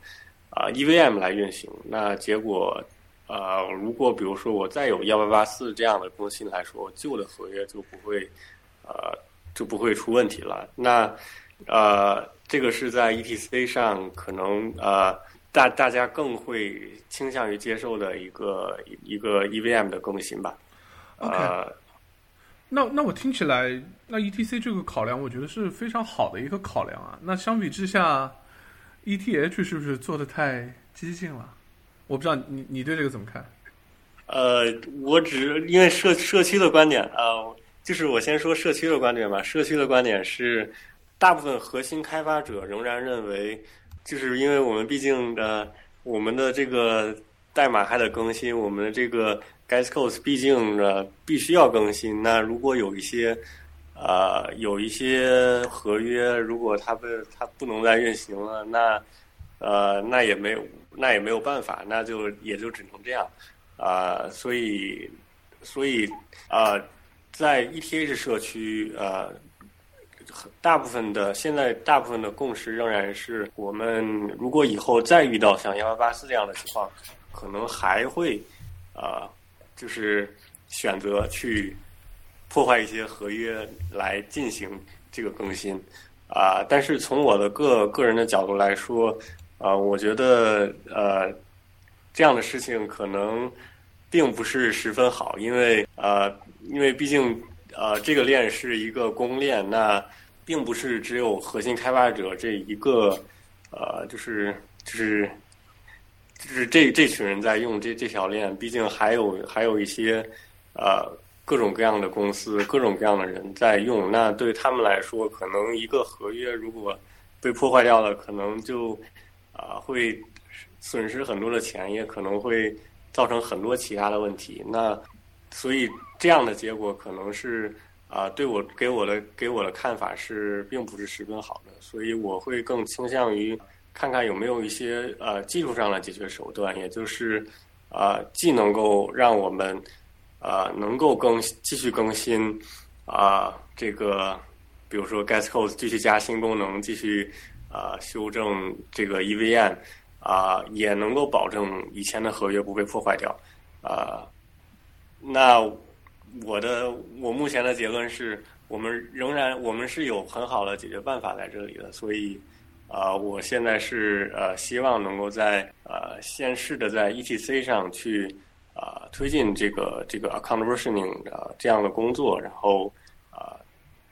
啊 EVM 来运行。那结果呃，如果比如说我再有幺八八四这样的更新来说，旧的合约就不会呃就不会出问题了。那呃，这个是在 ETC 上可能呃。大大家更会倾向于接受的一个一个 EVM 的更新吧。OK，那那我听起来，那 ETC 这个考量，我觉得是非常好的一个考量啊。那相比之下，ETH 是不是做的太激进了？我不知道你你对这个怎么看？呃，我只因为社社区的观点啊，就是我先说社区的观点吧。社区的观点是，大部分核心开发者仍然认为。就是因为我们毕竟呃，我们的这个代码还得更新，我们的这个 gas codes 毕竟呃必须要更新。那如果有一些呃有一些合约，如果它被它不能再运行了，那呃那也没有那也没有办法，那就也就只能这样啊。所以所以啊，在 ETH 社区呃。大部分的现在，大部分的共识仍然是，我们如果以后再遇到像幺八八四这样的情况，可能还会，啊，就是选择去破坏一些合约来进行这个更新，啊，但是从我的个个人的角度来说，啊，我觉得呃，这样的事情可能并不是十分好，因为呃，因为毕竟呃，这个链是一个公链，那。并不是只有核心开发者这一个，呃，就是就是就是这这群人在用这这条链，毕竟还有还有一些呃各种各样的公司、各种各样的人在用。那对他们来说，可能一个合约如果被破坏掉了，可能就啊会损失很多的钱，也可能会造成很多其他的问题。那所以这样的结果可能是。啊，对我给我的给我的看法是，并不是十分好的，所以我会更倾向于看看有没有一些呃技术上的解决手段，也就是啊，既能够让我们啊能够更继续更新啊这个，比如说 gas codes 继续加新功能，继续啊修正这个 EVM 啊，也能够保证以前的合约不被破坏掉啊，那。我的我目前的结论是我们仍然我们是有很好的解决办法在这里的，所以啊，我现在是呃希望能够在呃先试着在 ETC 上去啊推进这个这个 account versioning 啊这样的工作，然后啊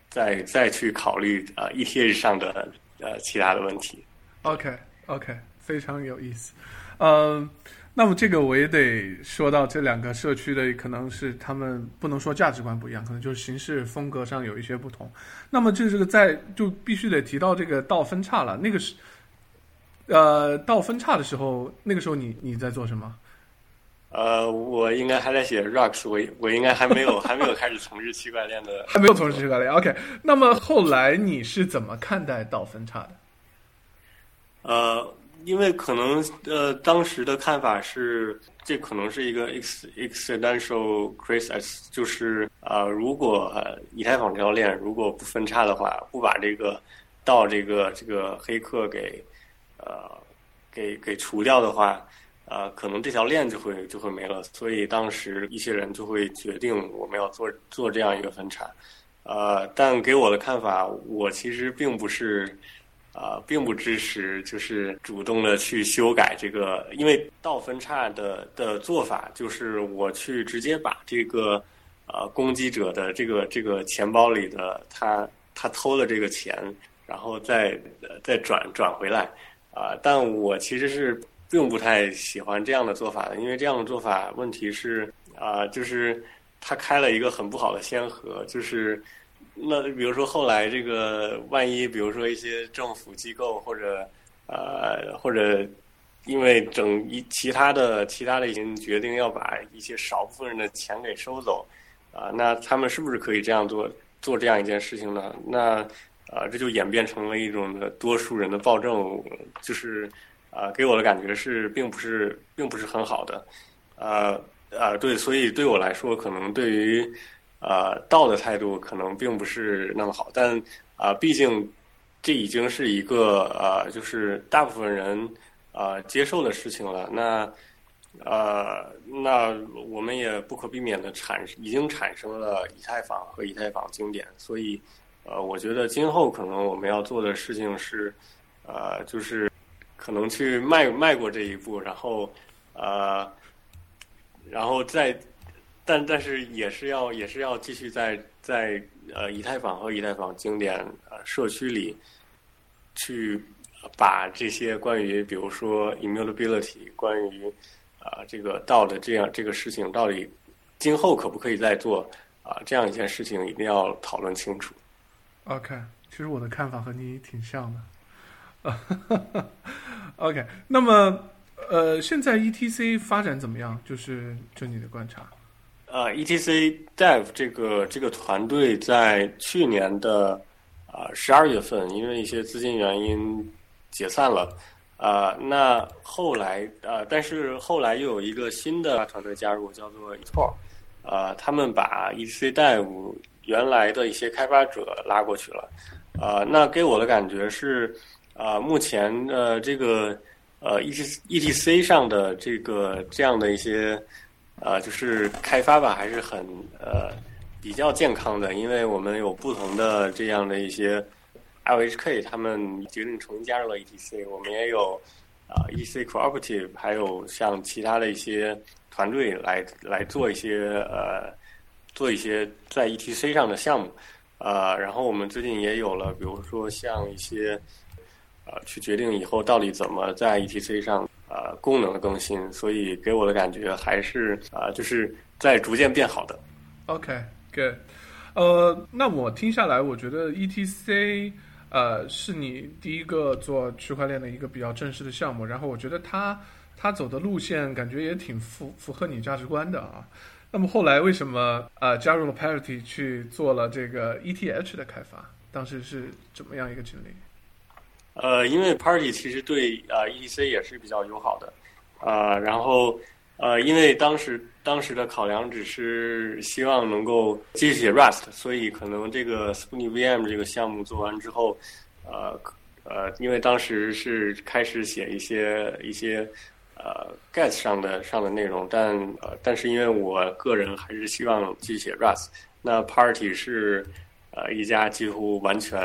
再再去考虑啊 ETH 上的呃其他的问题。OK OK，非常有意思，嗯。那么这个我也得说到这两个社区的，可能是他们不能说价值观不一样，可能就是形式风格上有一些不同。那么这个在就必须得提到这个道分叉了。那个是，呃，道分叉的时候，那个时候你你在做什么？呃，我应该还在写 Rocks，我我应该还没有 还没有开始从事区块链的，还没有从事区块链。OK，那么后来你是怎么看待道分叉的？呃。因为可能呃，当时的看法是，这可能是一个 ex accidental crisis，就是啊，如果以太坊这条链如果不分叉的话，不把这个到这个这个黑客给呃给给除掉的话，啊，可能这条链就会就会没了。所以当时一些人就会决定我们要做做这样一个分叉，呃，但给我的看法，我其实并不是。啊，并不支持，就是主动的去修改这个，因为倒分叉的的做法就是我去直接把这个，呃，攻击者的这个这个钱包里的他他偷的这个钱，然后再再转转回来，啊，但我其实是并不太喜欢这样的做法的，因为这样的做法问题是啊，就是他开了一个很不好的先河，就是。那比如说后来这个万一，比如说一些政府机构或者呃或者因为整一其他的其他的已经决定要把一些少部分人的钱给收走啊，那他们是不是可以这样做做这样一件事情呢？那啊这就演变成了一种的多数人的暴政，就是啊，给我的感觉是并不是并不是很好的，呃呃，对，所以对我来说，可能对于呃道的态度可能并不是那么好，但啊，毕竟这已经是一个呃，就是大部分人啊接受的事情了，那呃，那我们也不可避免的产已经产生了以太坊和以太坊经典，所以呃，我觉得今后可能我们要做的事情是呃，就是。可能去迈迈过这一步，然后，呃，然后再，但但是也是要也是要继续在在呃以太坊和以太坊经典呃社区里，去把这些关于比如说 immutability 关于啊这个道的这样这个事情到底今后可不可以再做啊这样一件事情一定要讨论清楚。OK，其实我的看法和你挺像的。OK，那么呃，现在 ETC 发展怎么样？就是就你的观察。呃，ETC Dev 这个这个团队在去年的啊十二月份，因为一些资金原因解散了。啊，那后来啊，但是后来又有一个新的团队加入，叫做 Etor。啊，他们把 ETC Dev 原来的一些开发者拉过去了。啊，那给我的感觉是。啊，目前呃，这个呃，E T E T C 上的这个这样的一些呃，就是开发吧，还是很呃比较健康的，因为我们有不同的这样的一些 L H K，他们决定重新加入了 E T C，我们也有啊，EC Cooperative，还有像其他的一些团队来来做一些呃做一些在 E T C 上的项目啊，然后我们最近也有了，比如说像一些。呃，去决定以后到底怎么在 ETC 上呃功能的更新，所以给我的感觉还是啊，就是在逐渐变好的。OK，good。呃，那我听下来，我觉得 ETC 呃是你第一个做区块链的一个比较正式的项目，然后我觉得它它走的路线感觉也挺符符合你价值观的啊。那么后来为什么呃加入了 Parity 去做了这个 ETH 的开发？当时是怎么样一个经历？呃，因为 Party 其实对啊 ETC 也是比较友好的，啊，然后呃，因为当时当时的考量只是希望能够继续写 Rust，所以可能这个 SPOONVM 这个项目做完之后，呃呃，因为当时是开始写一些一些呃 Get 上的上的内容，但呃，但是因为我个人还是希望继续写 Rust，那 Party 是呃一家几乎完全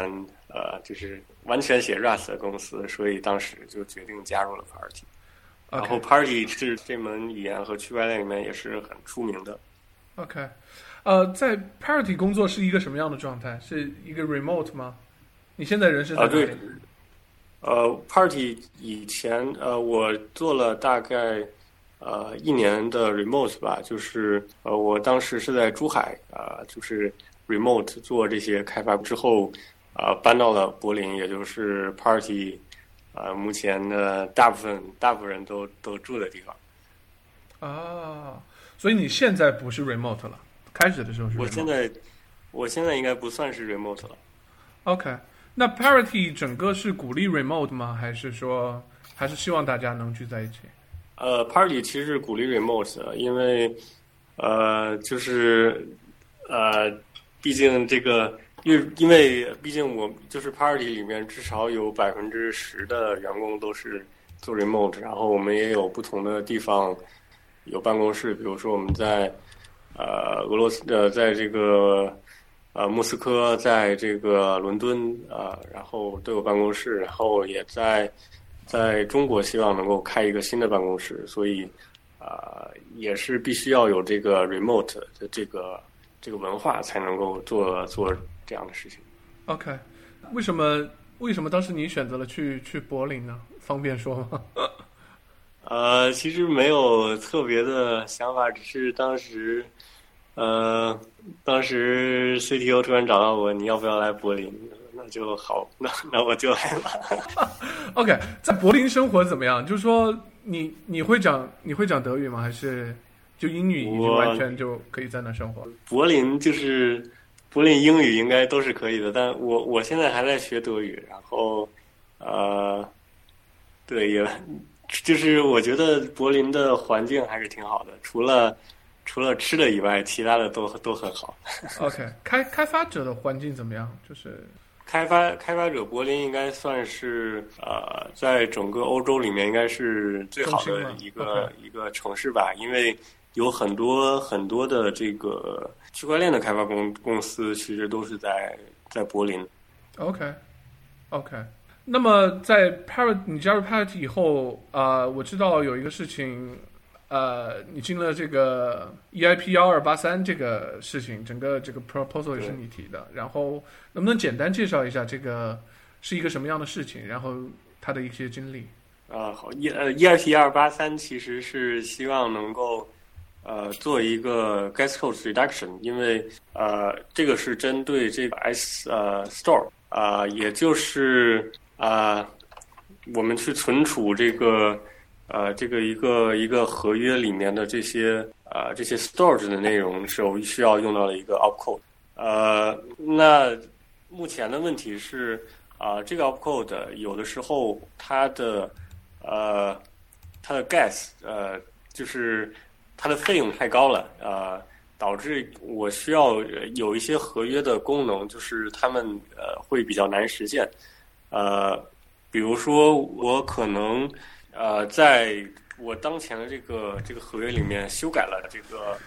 呃就是。完全写 Rust 的公司，所以当时就决定加入了 Party。然后 Party 是这门语言和区块链里面也是很出名的。OK，呃，在 Party 工作是一个什么样的状态？是一个 remote 吗？你现在人是在哪里？对，呃，Party 以前呃，我做了大概呃一年的 remote 吧，就是呃，我当时是在珠海啊，就是 remote 做这些开发之后。啊，搬到了柏林，也就是 Party，啊，目前的大部分大部分人都都住的地方。啊，所以你现在不是 remote 了？开始的时候是。我现在，我现在应该不算是 remote 了。OK，那 Party 整个是鼓励 remote 吗？还是说，还是希望大家能聚在一起？呃，Party 其实是鼓励 remote，因为，呃，就是呃，毕竟这个。因为因为毕竟我就是 Party 里面至少有百分之十的员工都是做 remote，然后我们也有不同的地方有办公室，比如说我们在呃俄罗斯呃在这个呃莫斯科，在这个伦敦啊，然后都有办公室，然后也在在中国希望能够开一个新的办公室，所以啊也是必须要有这个 remote 的这个这个文化才能够做做。这样的事情，OK，为什么为什么当时你选择了去去柏林呢？方便说吗？呃，其实没有特别的想法，只是当时，呃，当时 CTO 突然找到我，你要不要来柏林？那就好，那那我就来了。OK，在柏林生活怎么样？就是说，你你会讲你会讲德语吗？还是就英语已经完全就可以在那生活？柏林就是。柏林英语应该都是可以的，但我我现在还在学德语，然后，呃，对，也就是我觉得柏林的环境还是挺好的，除了除了吃的以外，其他的都都很好。OK，开开发者的环境怎么样？就是开发开发者，柏林应该算是呃，在整个欧洲里面应该是最好的一个一个城市吧，因为有很多很多的这个区块链的开发公公司，其实都是在在柏林。OK，OK。那么在 Parrot 你加入 Parrot 以后，呃，我知道有一个事情，呃，你进了这个 EIP 幺二八三这个事情，整个这个 proposal 也是你提的。然后能不能简单介绍一下这个是一个什么样的事情？然后它的一些经历。啊，好，E 呃 EIP 幺二八三其实是希望能够呃做一个 gas cost reduction，因为呃这个是针对这个 S 呃 store 啊，也就是。啊，我们去存储这个，呃，这个一个一个合约里面的这些啊这些 storage 的内容时候需要用到的一个 opcode。呃，那目前的问题是啊，这个 opcode 有的时候它的呃它的 gas 呃就是它的费用太高了啊，导致我需要有一些合约的功能，就是他们呃会比较难实现。呃，比如说我可能呃，在我当前的这个这个合约里面修改了这个，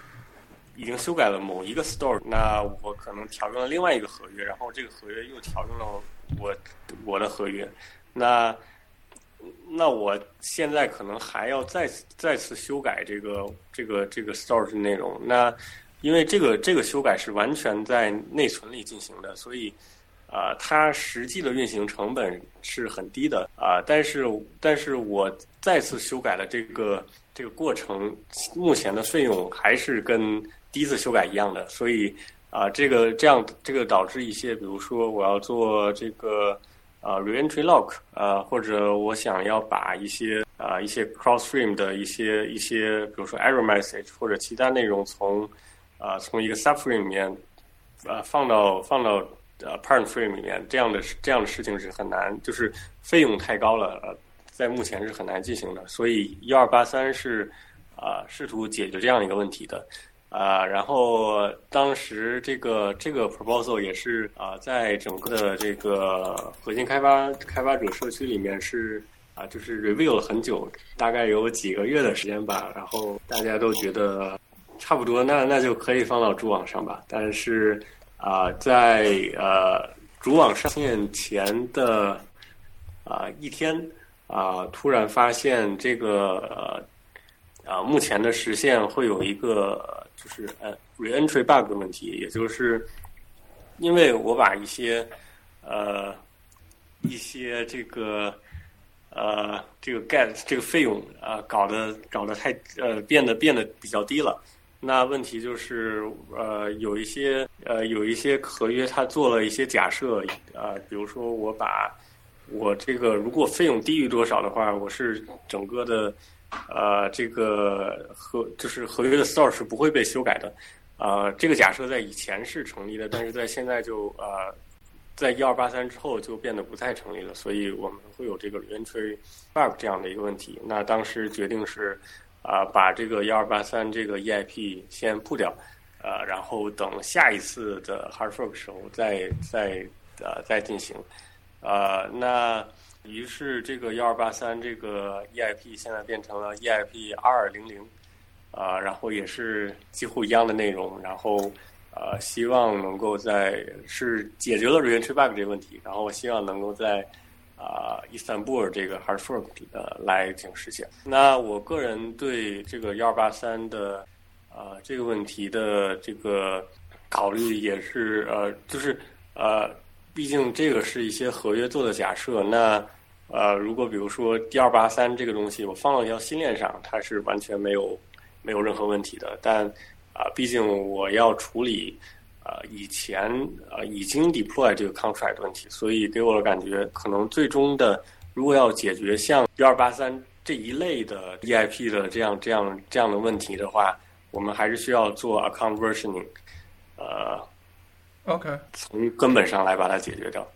已经修改了某一个 store，那我可能调用了另外一个合约，然后这个合约又调用了我我的合约，那那我现在可能还要再再次修改这个这个这个 storage 内容，那因为这个这个修改是完全在内存里进行的，所以。啊，它实际的运行成本是很低的啊，但是但是我再次修改了这个这个过程，目前的费用还是跟第一次修改一样的，所以啊，这个这样这个导致一些，比如说我要做这个啊 reentry lock 啊，或者我想要把一些啊一些 cross frame 的一些一些，比如说 error message 或者其他内容从啊从一个 subframe 里面啊放到放到。呃，parent frame 里面这样的这样的事情是很难，就是费用太高了，呃，在目前是很难进行的。所以幺二八三是啊，试图解决这样一个问题的啊。然后当时这个这个 proposal 也是啊，在整个的这个核心开发开发者社区里面是啊，就是 review 了很久，大概有几个月的时间吧。然后大家都觉得差不多，那那就可以放到主网上吧。但是。啊，在呃主网上线前的啊一天啊，突然发现这个呃啊目前的实现会有一个就是呃 reentry bug 的问题，也就是因为我把一些呃一些这个呃这个 get 这个费用啊搞得搞得太呃变得变得比较低了。那问题就是，呃，有一些呃，有一些合约，它做了一些假设，啊，比如说我把我这个如果费用低于多少的话，我是整个的，呃，这个合就是合约的 store 是不会被修改的，啊，这个假设在以前是成立的，但是在现在就呃，在一二八三之后就变得不太成立了，所以我们会有这个 entry bug 这样的一个问题。那当时决定是。啊，把这个幺二八三这个 EIP 先铺掉，呃，然后等下一次的 hard fork 时候再再呃再进行，呃，那于是这个幺二八三这个 EIP 现在变成了 EIP 二二零零，啊，然后也是几乎一样的内容，然后呃，希望能够在是解决了 reentry bug 这个问题，然后希望能够在。啊，伊斯坦布尔这个 hard fork 呃来进行实现。那我个人对这个幺二八三的啊这个问题的这个考虑也是呃，就是呃，毕竟这个是一些合约做的假设。那呃，如果比如说 D 二八三这个东西我放到一条新链上，它是完全没有没有任何问题的。但啊，毕竟我要处理。呃，以前呃已经 deploy 这个 contract 的问题，所以给我的感觉，可能最终的如果要解决像 D 二八三这一类的 EIP 的这样这样这样的问题的话，我们还是需要做 account versioning，呃，OK，从根本上来把它解决掉。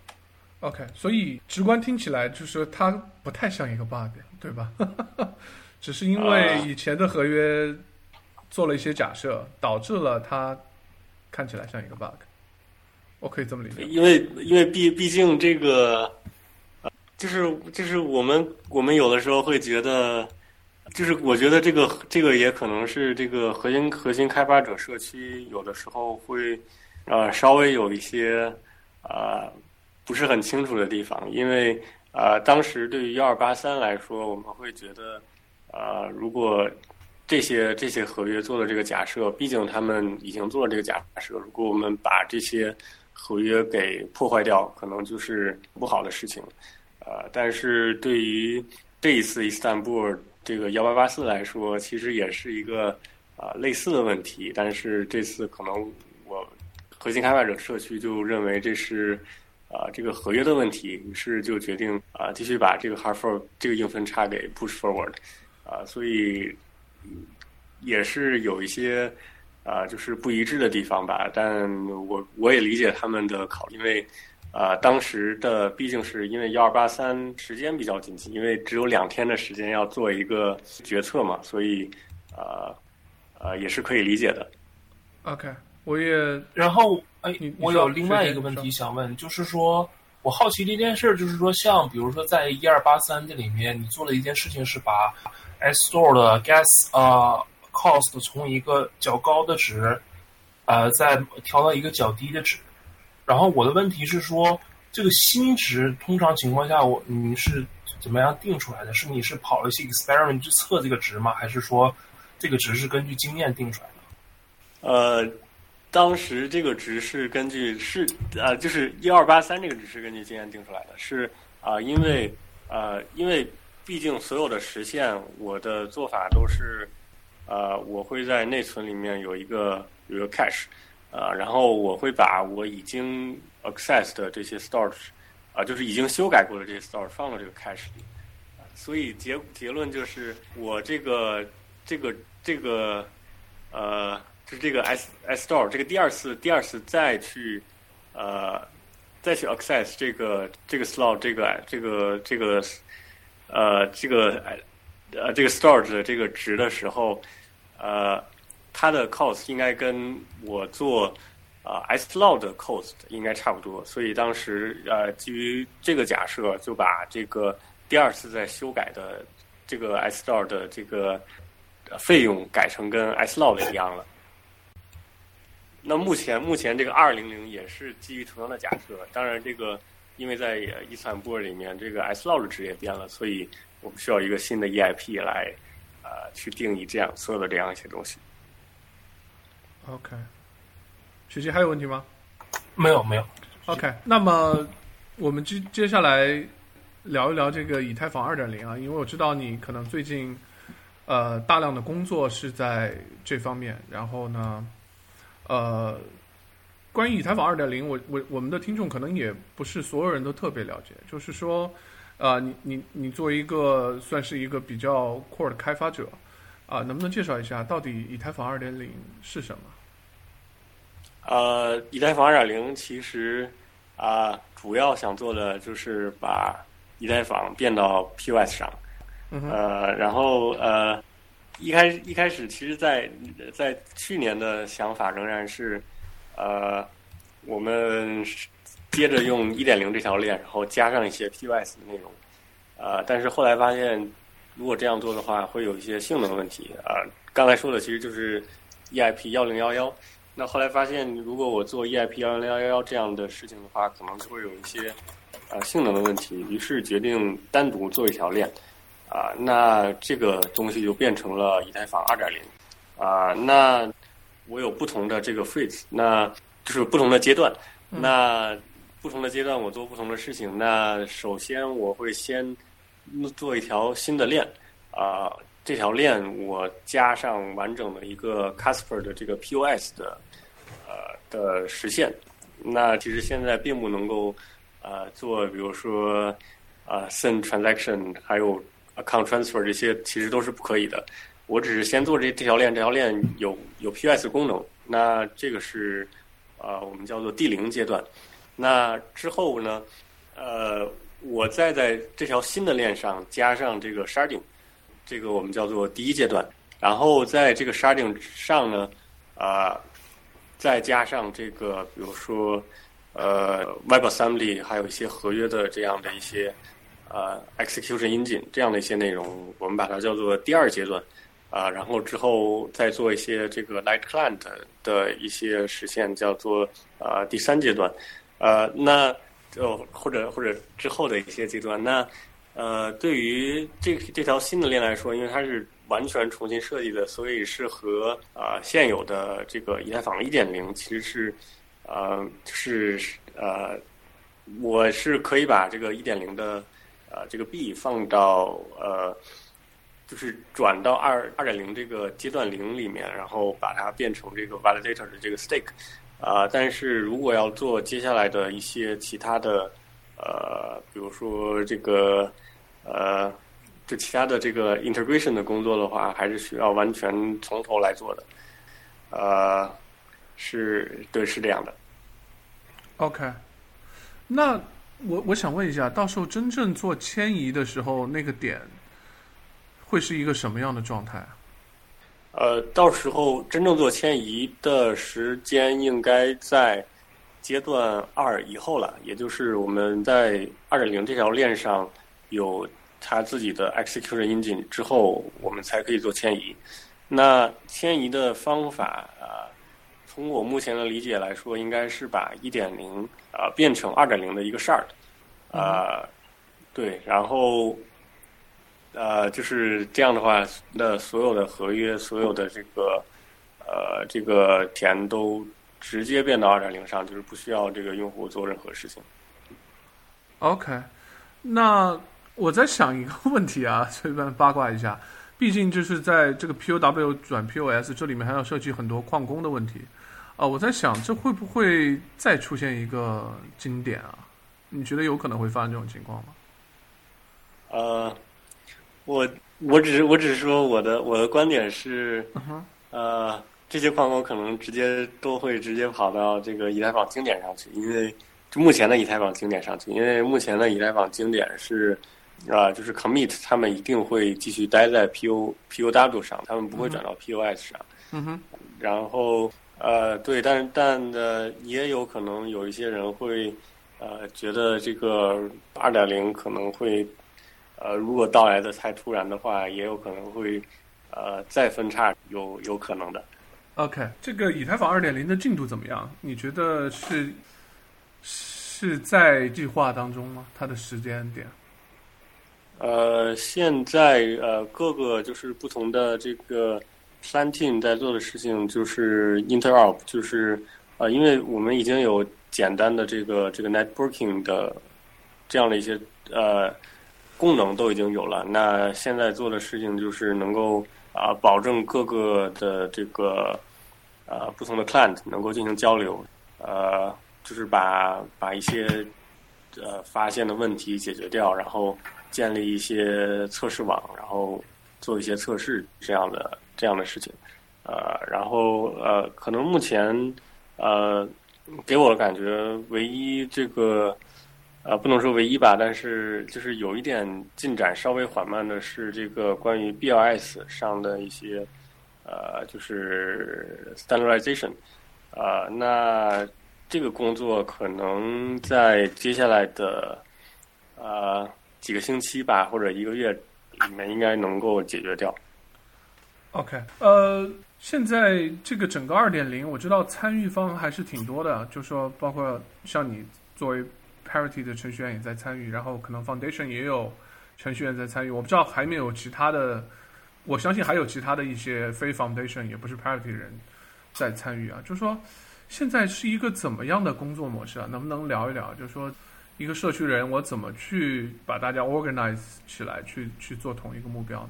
OK，所以直观听起来就是它不太像一个 bug，对吧？只是因为以前的合约做了一些假设，导致了它看起来像一个 bug。我可以这么理解。因为因为毕毕竟这个，就是就是我们我们有的时候会觉得，就是我觉得这个这个也可能是这个核心核心开发者社区有的时候会呃稍微有一些啊。不是很清楚的地方，因为呃，当时对于幺二八三来说，我们会觉得，呃，如果这些这些合约做了这个假设，毕竟他们已经做了这个假设，如果我们把这些合约给破坏掉，可能就是不好的事情。呃，但是对于这一次伊斯坦布尔这个幺八八四来说，其实也是一个啊类似的问题，但是这次可能核心开发者社区就认为这是。啊，这个合约的问题，于是就决定啊，继续把这个 hard fork 这个硬分叉给 push forward，啊，所以也是有一些啊，就是不一致的地方吧。但我我也理解他们的考虑，因为啊，当时的毕竟是因为幺二八三时间比较紧急，因为只有两天的时间要做一个决策嘛，所以啊啊也是可以理解的。OK，我也然后。哎，我有另外一个问题想问，就是说，我好奇的一件事，就是说，像比如说，在一二八三这里面，你做了一件事情，是把 S Store 的 Gas 呃 Cost 从一个较高的值，呃，再调到一个较低的值。然后我的问题是说，这个新值通常情况下，我你是怎么样定出来的？是你是跑了一些 experiment 去测这个值吗？还是说这个值是根据经验定出来的？呃。当时这个值是根据是呃，就是一二八三这个值是根据经验定出来的，是啊，因为呃，因为毕竟所有的实现，我的做法都是呃，我会在内存里面有一个有一个 cache，呃，然后我会把我已经 access 的这些 storage 啊，就是已经修改过的这些 storage 放到这个 cache 里，所以结结论就是我这个这个这个呃。就是这个 S S store 这个第二次第二次再去呃再去 access 这个这个 slot 这个这个这个呃这个呃这个 storage 的这个值的时候，呃它的 cost 应该跟我做啊 S log 的 cost 应该差不多，所以当时呃基于这个假设就把这个第二次再修改的这个 S store 的这个费用改成跟 S log 的一样了。那目前目前这个二零零也是基于同样的假设，当然这个因为在伊斯坦布尔里面，这个 S log 值也变了，所以我们需要一个新的 EIP 来呃去定义这样所有的这样一些东西。OK，学习还有问题吗？没有没有。OK，那么我们接接下来聊一聊这个以太坊二点零啊，因为我知道你可能最近呃大量的工作是在这方面，然后呢。呃，关于以太坊二点零，我我我们的听众可能也不是所有人都特别了解。就是说，呃，你你你作为一个算是一个比较 core 的开发者，啊，能不能介绍一下到底以太坊二点零是什么？呃，以太坊二点零其实啊，主要想做的就是把以太坊变到 POS 上，呃，然后呃。一开一开始，其实，在在去年的想法仍然是，呃，我们接着用一点零这条链，然后加上一些 PYS 的内容，呃，但是后来发现，如果这样做的话，会有一些性能问题。呃，刚才说的其实就是 EIP 幺零幺幺。那后来发现，如果我做 EIP 幺零幺幺这样的事情的话，可能就会有一些呃性能的问题。于是决定单独做一条链。啊，那这个东西就变成了以太坊二点零，啊，那我有不同的这个 phase，那就是不同的阶段，那不同的阶段我做不同的事情。那首先我会先做一条新的链，啊，这条链我加上完整的一个 Casper 的这个 POS 的呃的实现。那其实现在并不能够呃做，比如说啊 send transaction，还有。Account transfer 这些其实都是不可以的。我只是先做这这条链，这条链有有 PS 功能。那这个是呃我们叫做第零阶段。那之后呢，呃，我再在这条新的链上加上这个 sharding，这个我们叫做第一阶段。然后在这个 sharding 上呢，啊，再加上这个，比如说呃 WebAssembly，还有一些合约的这样的一些呃 execution engine 这样的一些内容，我们把它叫做第二阶段。啊，然后之后再做一些这个 Light Client 的一些实现，叫做呃第三阶段。呃，那就或者或者之后的一些阶段，那呃对于这这条新的链来说，因为它是完全重新设计的，所以是和啊现有的这个以太坊一点零其实是呃是呃我是可以把这个一点零的呃这个币放到呃就是转到二二点零这个阶段零里面，然后把它变成这个 validator 的这个 stake。啊，但是如果要做接下来的一些其他的，呃，比如说这个，呃，就其他的这个 integration 的工作的话，还是需要完全从头来做的，呃，是对，是这样的。OK，那我我想问一下，到时候真正做迁移的时候，那个点会是一个什么样的状态？呃，到时候真正做迁移的时间应该在阶段二以后了，也就是我们在二点零这条链上有它自己的 execution engine 之后，我们才可以做迁移。那迁移的方法啊，从我目前的理解来说，应该是把一点零啊变成二点零的一个 shard 啊，对，然后。呃，就是这样的话，那所有的合约，所有的这个，呃，这个钱都直接变到二点零上，就是不需要这个用户做任何事情。OK，那我在想一个问题啊，随便八卦一下，毕竟就是在这个 POW 转 POS 这里面还要涉及很多矿工的问题啊，我在想这会不会再出现一个经典啊？你觉得有可能会发生这种情况吗？呃。我我只是我只是说我的我的观点是，呃，这些矿工可能直接都会直接跑到这个以太坊经典上去，因为目前的以太坊经典上去，因为目前的以太坊经典是啊，就是 commit 他们一定会继续待在 P O P O W 上，他们不会转到 P O S 上。嗯哼。然后呃，对，但但的也有可能有一些人会呃觉得这个二点零可能会。呃，如果到来的太突然的话，也有可能会，呃，再分叉，有有可能的。OK，这个以太坊二点零的进度怎么样？你觉得是是在计划当中吗？它的时间点？呃，现在呃，各个就是不同的这个 plan team 在做的事情就是 interop，就是呃，因为我们已经有简单的这个这个 networking 的这样的一些呃。功能都已经有了，那现在做的事情就是能够啊保证各个的这个呃不同的 client 能够进行交流，呃就是把把一些呃发现的问题解决掉，然后建立一些测试网，然后做一些测试这样的这样的事情，呃然后呃可能目前呃给我的感觉唯一这个。呃，不能说唯一吧，但是就是有一点进展稍微缓慢的是这个关于 BLS 上的一些呃，就是 standardization，呃，那这个工作可能在接下来的呃几个星期吧，或者一个月里面应该能够解决掉。OK，呃，现在这个整个二点零，我知道参与方还是挺多的，就说包括像你作为。Parity 的程序员也在参与，然后可能 Foundation 也有程序员在参与。我不知道还没有其他的，我相信还有其他的一些非 Foundation 也不是 Parity 人在参与啊。就说，现在是一个怎么样的工作模式啊？能不能聊一聊？就是说，一个社区人我怎么去把大家 organize 起来，去去做同一个目标呢？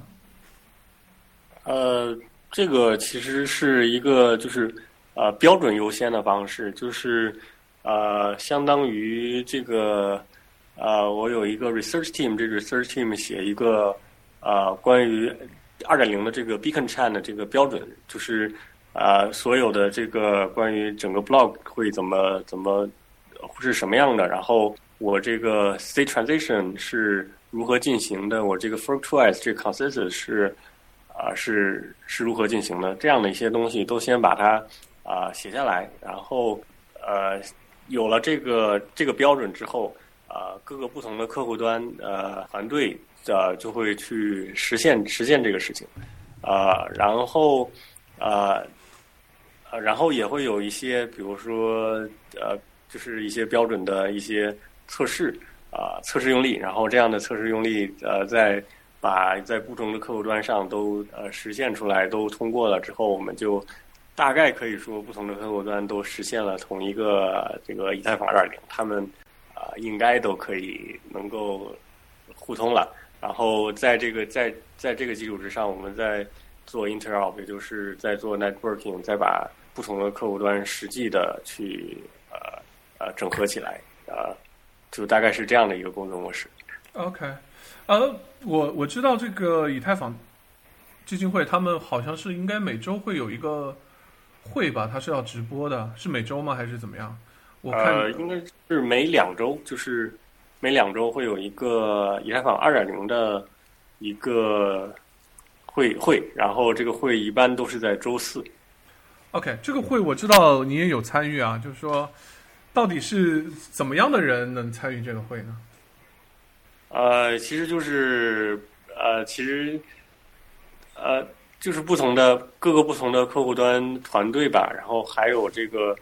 呃，这个其实是一个就是呃标准优先的方式，就是。呃，相当于这个，呃，我有一个 research team，这 research team 写一个，呃，关于二点零的这个 beacon chain 的这个标准，就是啊，所有的这个关于整个 blog 会怎么怎么是什么样的，然后我这个 state transition 是如何进行的，我这个 fork twice 这个 consensus 是啊是是如何进行的，这样的一些东西都先把它啊写下来，然后呃有了这个这个标准之后，啊各个不同的客户端呃团队呃就会去实现实现这个事情，啊然后啊呃然后也会有一些比如说呃就是一些标准的一些测试啊测试用例，然后这样的测试用例呃在。把在不同的客户端上都呃实现出来，都通过了之后，我们就大概可以说，不同的客户端都实现了同一个这个以太坊二点零，他们啊应该都可以能够互通了。然后在这个在在这个基础之上，我们再做 interop，也就是在做 networking，再把不同的客户端实际的去呃呃整合起来，呃，就大概是这样的一个工作模式。OK。呃，我我知道这个以太坊基金会，他们好像是应该每周会有一个会吧？它是要直播的，是每周吗？还是怎么样？我看应该是每两周，就是每两周会有一个以太坊二点零的一个会会，然后这个会一般都是在周四。OK，这个会我知道你也有参与啊，就是说，到底是怎么样的人能参与这个会呢？呃，其实就是呃，其实呃，就是不同的各个不同的客户端团队吧，然后还有这个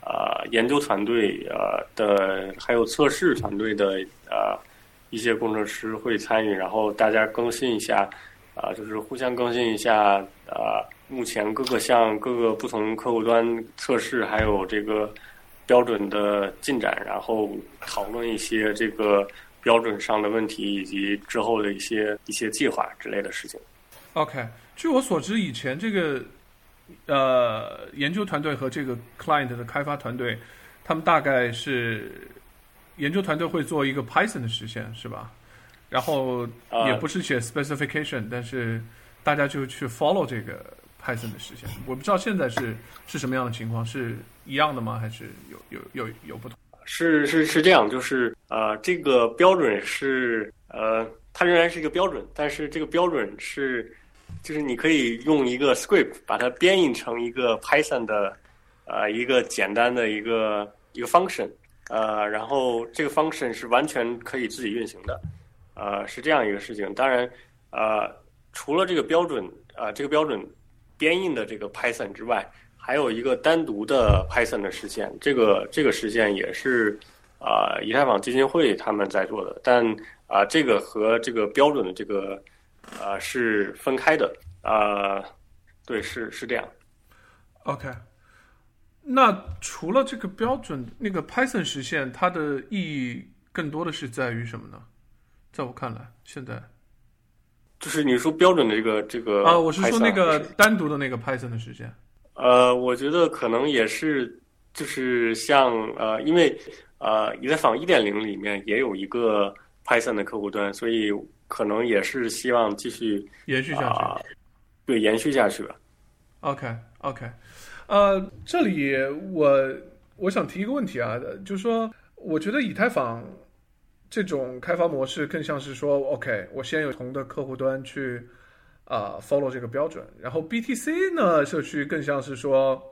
啊研究团队呃的，还有测试团队的啊一些工程师会参与，然后大家更新一下啊，就是互相更新一下啊，目前各个项各个不同客户端测试还有这个标准的进展，然后讨论一些这个。标准上的问题以及之后的一些一些计划之类的事情。OK，据我所知，以前这个呃研究团队和这个 client 的开发团队，他们大概是研究团队会做一个 Python 的实现，是吧？然后也不是写 specification，但是大家就去 follow 这个 Python 的实现。我不知道现在是是什么样的情况，是一样的吗？还是有有有有不同？是是是这样，就是呃，这个标准是呃，它仍然是一个标准，但是这个标准是，就是你可以用一个 script 把它编译成一个 Python 的呃一个简单的一个一个 function，呃，然后这个 function 是完全可以自己运行的，呃，是这样一个事情。当然，呃，除了这个标准啊，这个标准编译的这个 Python 之外。还有一个单独的 Python 的实现，这个这个实现也是啊，以太坊基金会他们在做的，但啊，这个和这个标准的这个啊是分开的啊，对，是是这样。OK，那除了这个标准，那个 Python 实现它的意义更多的是在于什么呢？在我看来，现在就是你说标准的这个这个啊，我是说那个单独的那个 Python 的实现。呃，我觉得可能也是，就是像呃，因为呃，以太坊一点零里面也有一个 Python 的客户端，所以可能也是希望继续延续下去，对，延续下去吧。OK，OK，呃，这里我我想提一个问题啊，就是说，我觉得以太坊这种开发模式更像是说，OK，我先有同的客户端去。啊，follow 这个标准，然后 BTC 呢，社区更像是说，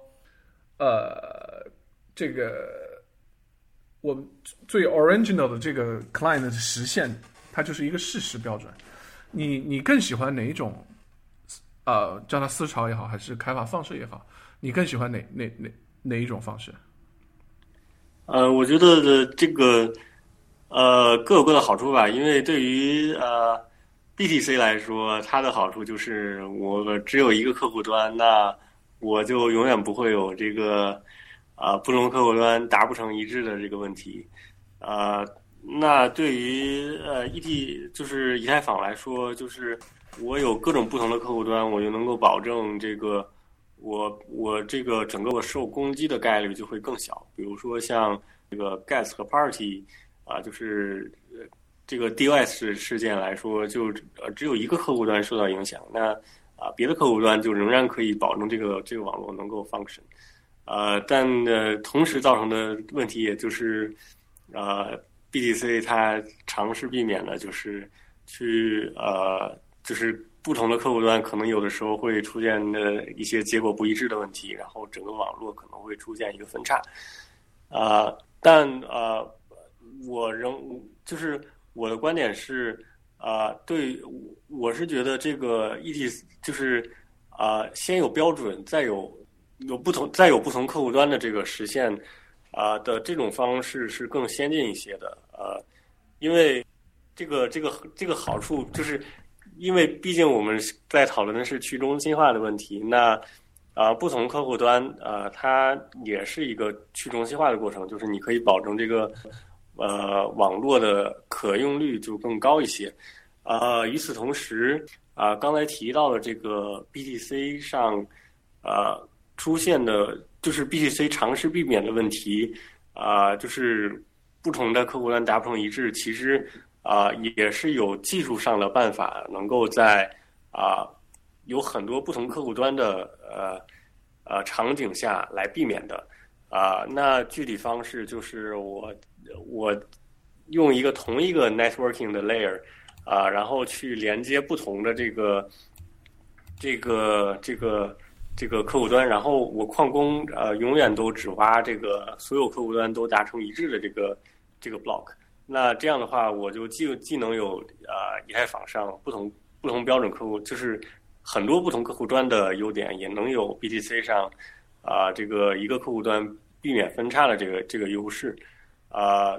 呃，这个我们最 original 的这个 client 的实现，它就是一个事实标准。你你更喜欢哪一种？呃，叫它思潮也好，还是开发方式也好，你更喜欢哪哪哪哪一种方式？呃，我觉得这个呃各有各的好处吧，因为对于呃。BTC 来说，它的好处就是我只有一个客户端，那我就永远不会有这个啊不同客户端达不成一致的这个问题。啊，那对于呃 ET 就是以太坊来说，就是我有各种不同的客户端，我就能够保证这个我我这个整个我受攻击的概率就会更小。比如说像这个 Gas 和 Party 啊，就是。这个 DOS 事件来说，就呃只有一个客户端受到影响，那啊别的客户端就仍然可以保证这个这个网络能够 function，呃，但呃同时造成的问题也就是，呃 BTC 它尝试避免的就是去呃，就是不同的客户端可能有的时候会出现的一些结果不一致的问题，然后整个网络可能会出现一个分叉。啊，但呃，我仍就是我的观点是啊，对，我是觉得这个 ET 就是啊，先有标准，再有有不同，再有不同客户端的这个实现啊的这种方式是更先进一些的。呃，因为这个这个这个好处就是，因为毕竟我们在讨论的是去中心化的问题，那啊，不同客户端啊，它也是一个去中心化的过程，就是你可以保证这个呃网络的可用率就更高一些。啊，与此同时啊，刚才提到的这个 BTC 上啊出现的，就是 BTC 尝试避免的问题啊，就是。不同的客户端达不成一致，其实啊也是有技术上的办法，能够在啊有很多不同客户端的呃呃场景下来避免的啊。那具体方式就是我我用一个同一个 networking 的 layer 啊，然后去连接不同的这个这个这个这个客户端，然后我矿工呃永远都只挖这个所有客户端都达成一致的这个。这个 block，那这样的话，我就既既能有啊以太坊上不同不同标准客户，就是很多不同客户端的优点，也能有 BTC 上啊这个一个客户端避免分叉的这个这个优势啊，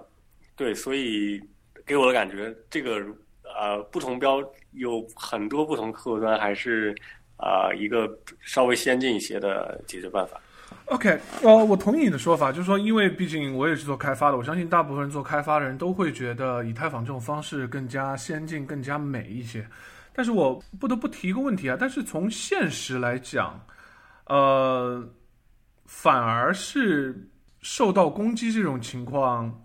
对，所以给我的感觉，这个呃不同标有很多不同客户端，还是啊一个稍微先进一些的解决办法。OK，呃，我同意你的说法，就是说，因为毕竟我也是做开发的，我相信大部分人做开发的人都会觉得以太坊这种方式更加先进、更加美一些。但是我不得不提一个问题啊，但是从现实来讲，呃，反而是受到攻击这种情况，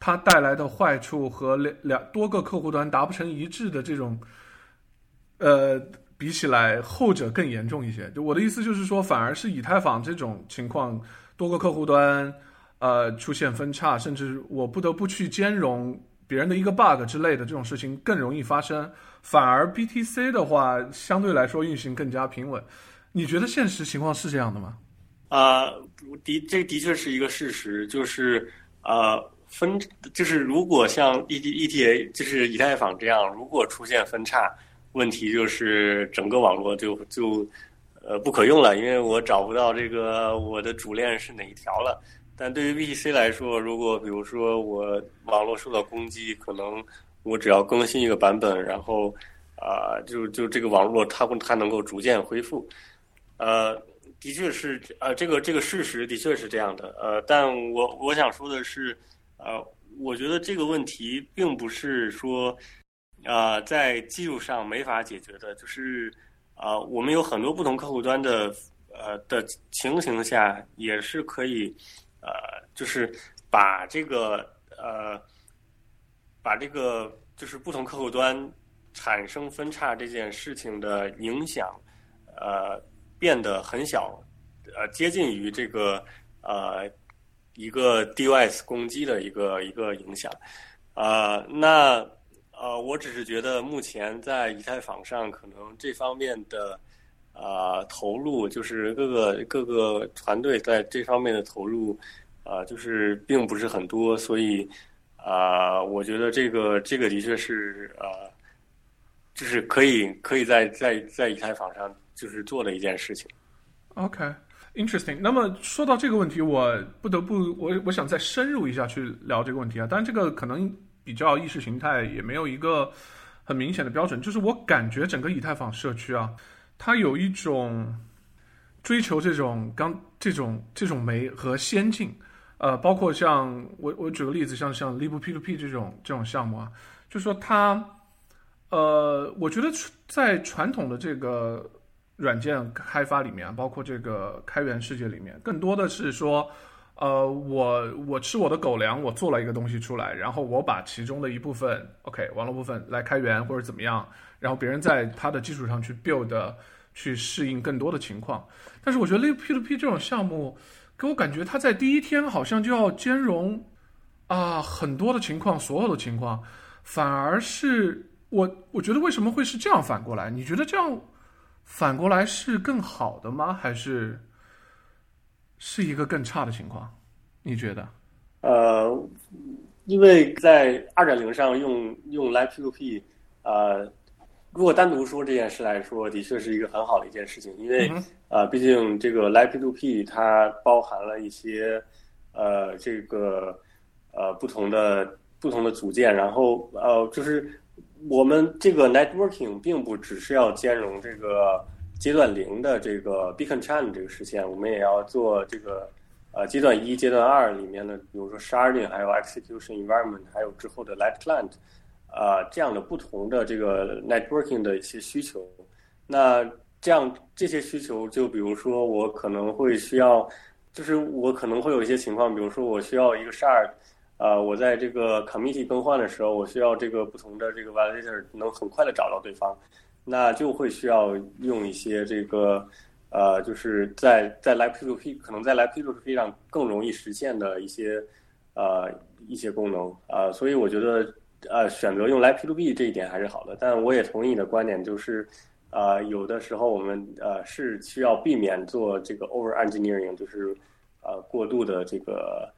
它带来的坏处和两两多个客户端达不成一致的这种，呃。比起来，后者更严重一些。就我的意思就是说，反而是以太坊这种情况，多个客户端，呃，出现分叉，甚至我不得不去兼容别人的一个 bug 之类的这种事情更容易发生。反而 BTC 的话，相对来说运行更加平稳。你觉得现实情况是这样的吗？啊，的这的确是一个事实，就是呃分，就是如果像 E D E T A，就是以太坊这样，如果出现分叉。问题就是整个网络就就呃不可用了，因为我找不到这个我的主链是哪一条了。但对于 BTC 来说，如果比如说我网络受到攻击，可能我只要更新一个版本，然后啊就就这个网络它它能够逐渐恢复。呃，的确是呃这个这个事实的确是这样的。呃，但我我想说的是，呃，我觉得这个问题并不是说。呃，在技术上没法解决的，就是啊，我们有很多不同客户端的呃的情形下，也是可以呃，就是把这个呃，把这个就是不同客户端产生分叉这件事情的影响呃变得很小，呃，接近于这个呃一个 DOS 攻击的一个一个影响啊，那。呃，我只是觉得目前在以太坊上，可能这方面的啊投入，就是各个各个团队在这方面的投入，啊，就是并不是很多，所以啊，我觉得这个这个的确是啊，就是可以可以在在在以太坊上就是做的一件事情。OK，interesting。那么说到这个问题，我不得不我我想再深入一下去聊这个问题啊，当然这个可能。比较意识形态也没有一个很明显的标准，就是我感觉整个以太坊社区啊，它有一种追求这种刚这种这种美和先进，呃，包括像我我举个例子，像像 Lib P2P 这种这种项目啊，就说它，呃，我觉得在传统的这个软件开发里面，包括这个开源世界里面，更多的是说。呃，我我吃我的狗粮，我做了一个东西出来，然后我把其中的一部分，OK，网络部分来开源或者怎么样，然后别人在它的基础上去 build，去适应更多的情况。但是我觉得 Live P2P 这种项目，给我感觉它在第一天好像就要兼容啊，很多的情况，所有的情况，反而是我我觉得为什么会是这样反过来？你觉得这样反过来是更好的吗？还是是一个更差的情况？你觉得？呃，因为在二点零上用用 Live P2P，呃，如果单独说这件事来说，的确是一个很好的一件事情，因为呃，毕竟这个 Live P2P 它包含了一些呃这个呃不同的不同的组件，然后呃就是我们这个 Networking 并不只是要兼容这个阶段零的这个 Beacon Chain 这个实现，我们也要做这个。呃，阶段一、阶段二里面的，比如说 sharding，还有 execution environment，还有之后的 light client，啊，这样的不同的这个 networking 的一些需求。那这样这些需求，就比如说我可能会需要，就是我可能会有一些情况，比如说我需要一个 shard，呃，我在这个 committee 更换的时候，我需要这个不同的这个 validator 能很快的找到对方，那就会需要用一些这个。呃，就是在在来 P2P 可能在来 P2P 上更容易实现的一些呃一些功能啊，所以我觉得呃选择用来 P2P 这一点还是好的。但我也同意你的观点，就是呃有的时候我们呃是需要避免做这个 over engineering，就是呃过度的这个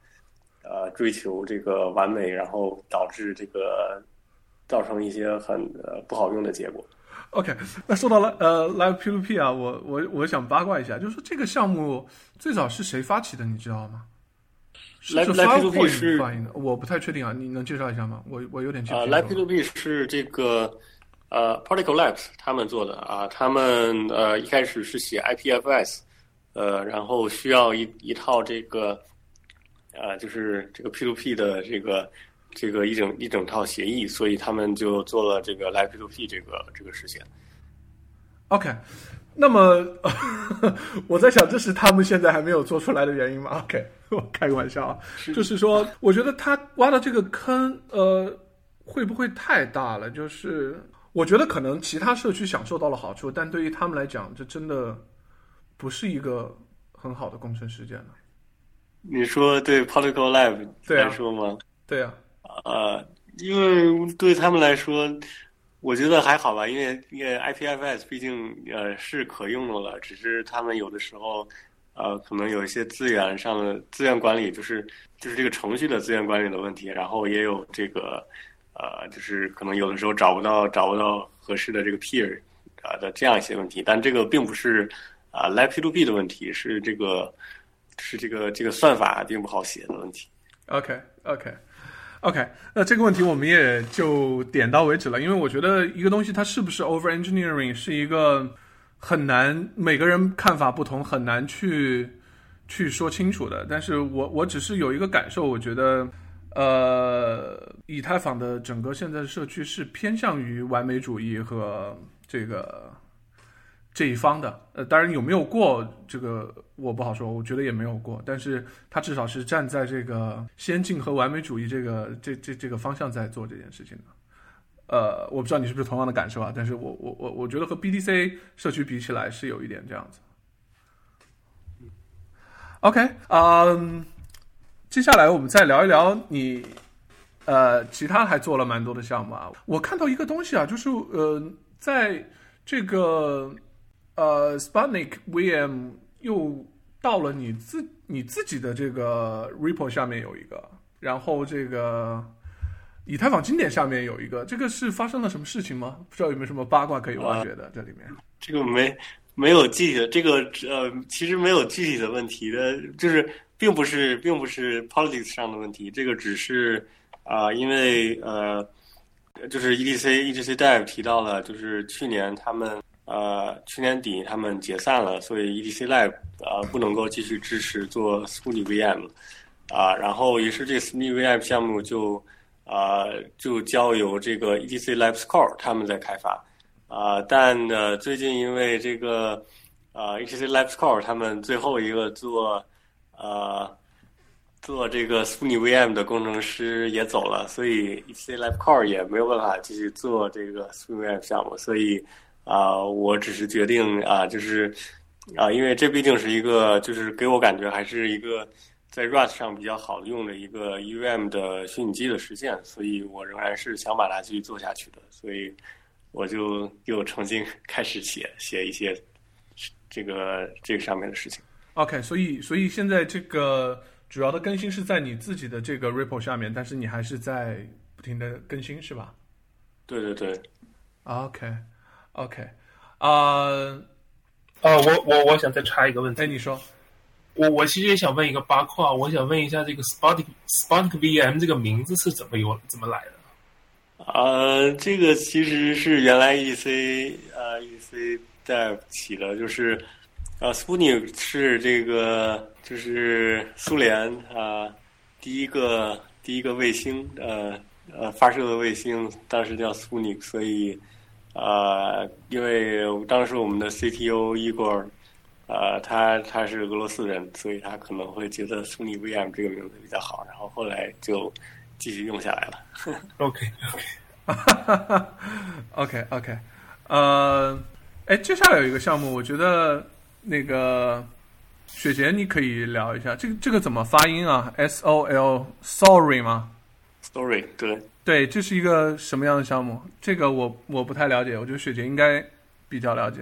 呃追求这个完美，然后导致这个造成一些很呃不好用的结果。OK，那说到了呃，Live P2P 啊，我我我想八卦一下，就是说这个项目最早是谁发起的，你知道吗？Live P2P 是发的，我不太确定啊，你能介绍一下吗？我我有点记不清。Live P2P 是这个呃，Particle Labs 他们做的啊，他们呃一开始是写 IPFS，呃，然后需要一一套这个呃，就是这个 P2P 的这个。这个一整一整套协议，所以他们就做了这个 Live P2P 这个这个事情。OK，那么 我在想，这是他们现在还没有做出来的原因吗？OK，我开个玩笑啊，就是说，我觉得他挖的这个坑，呃，会不会太大了？就是我觉得可能其他社区享受到了好处，但对于他们来讲，这真的不是一个很好的工程实践了。你说对 Particle Lab 来说吗？对啊。呃，因为对他们来说，我觉得还好吧，因为因为 IPFS 毕竟呃是可用的了，只是他们有的时候呃可能有一些资源上的资源管理，就是就是这个程序的资源管理的问题，然后也有这个呃就是可能有的时候找不到找不到合适的这个 peer 啊的这样一些问题，但这个并不是啊 Live to B 的问题，是这个是这个这个算法并不好写的问题。OK OK。OK，那这个问题我们也就点到为止了，因为我觉得一个东西它是不是 over engineering 是一个很难，每个人看法不同，很难去去说清楚的。但是我我只是有一个感受，我觉得，呃，以太坊的整个现在的社区是偏向于完美主义和这个。这一方的，呃，当然有没有过这个我不好说，我觉得也没有过，但是他至少是站在这个先进和完美主义这个这这这个方向在做这件事情的，呃，我不知道你是不是同样的感受啊，但是我我我我觉得和 BTC 社区比起来是有一点这样子。OK，嗯，接下来我们再聊一聊你，呃，其他还做了蛮多的项目啊，我看到一个东西啊，就是呃，在这个。呃，Sputnik VM 又到了你自你自己的这个 Ripple 下面有一个，然后这个以太坊经典下面有一个，这个是发生了什么事情吗？不知道有没有什么八卦可以挖掘的这里面？这个没没有具体的，这个呃，其实没有具体的问题的，就是并不是并不是 politics 上的问题，这个只是啊，因为呃，就是 EDC EDC Dev 提到了，就是去年他们。呃，去年底他们解散了，所以 EDC Lab 呃不能够继续支持做 s p u n y VM，啊，然后于是这个 s p u n y VM 项目就啊就交由这个 EDC Labs Core 他们在开发，啊，但呢最近因为这个啊 EDC Labs Core 他们最后一个做呃做这个 s p u n y VM 的工程师也走了，所以 EDC Labs Core 也没有办法继续做这个 s p u n y VM 项目，所以。啊，我只是决定啊，就是啊，因为这毕竟是一个，就是给我感觉还是一个在 Rust 上比较好用的一个 UVM 的虚拟机的实现，所以我仍然是想把它继续做下去的，所以我就又重新 开始写写一些这个这个上面的事情。OK，所以所以现在这个主要的更新是在你自己的这个 Ripple 下面，但是你还是在不停的更新，是吧？对对对。啊，呃，我我我想再插一个问题。哎，你说。我我其实也想问一个八卦，我想问一下这个 Spark Spark VM 这个名字是怎么由怎么来的？呃，这个其实是原来 EC 呃 EC Dev 起的，就是呃 Sputnik 是这个就是苏联啊第一个第一个卫星呃呃发射的卫星，当时叫 Sputnik，所以呃因为当时我们的 CTO Igor。呃，他他是俄罗斯人，所以他可能会觉得苏尼 VM 这个名字比较好，然后后来就继续用下来了。OK OK OK OK，呃，哎，接下来有一个项目，我觉得那个雪杰你可以聊一下，这个这个怎么发音啊？S O L Sorry 吗？Story 对对，这是一个什么样的项目？这个我我不太了解，我觉得雪杰应该比较了解。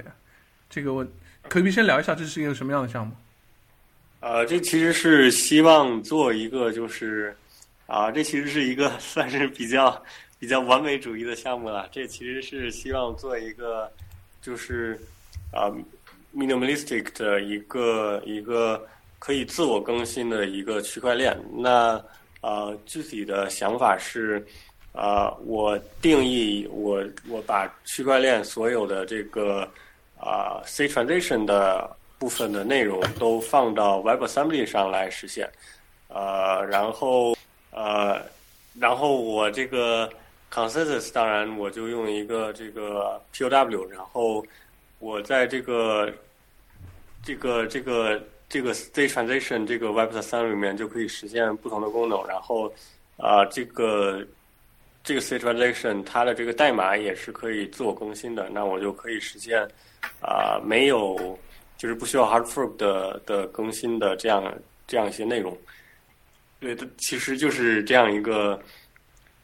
这个我。可以先聊一下，这是一个什么样的项目？呃，这其实是希望做一个，就是啊，这其实是一个 算是比较比较完美主义的项目了。这其实是希望做一个，就是啊，minimalistic 的一个一个可以自我更新的一个区块链。那呃，具体的想法是啊，我定义我我把区块链所有的这个。啊，C transition 的部分的内容都放到 WebAssembly 上来实现，呃，然后呃，然后我这个 consensus 当然我就用一个这个 POW，然后我在这个这个这个这个 C transition 这个 WebAssembly 里面就可以实现不同的功能，然后啊，这个这个 C transition 它的这个代码也是可以自我更新的，那我就可以实现。啊，没有，就是不需要 hard fork 的的更新的这样这样一些内容，对，它其实就是这样一个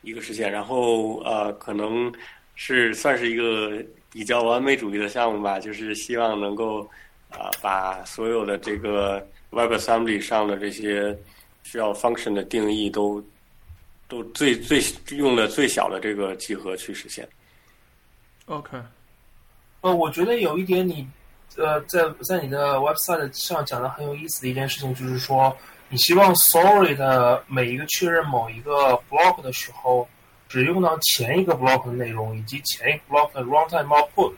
一个实现。然后呃，可能是算是一个比较完美主义的项目吧，就是希望能够啊把所有的这个 WebAssembly 上的这些需要 function 的定义都都最最用的最小的这个集合去实现。OK。呃，我觉得有一点你，呃，在在你的 website 上讲的很有意思的一件事情，就是说，你希望 sorry 的每一个确认某一个 block 的时候，只用到前一个 block 的内容以及前一个 block 的 runtime output。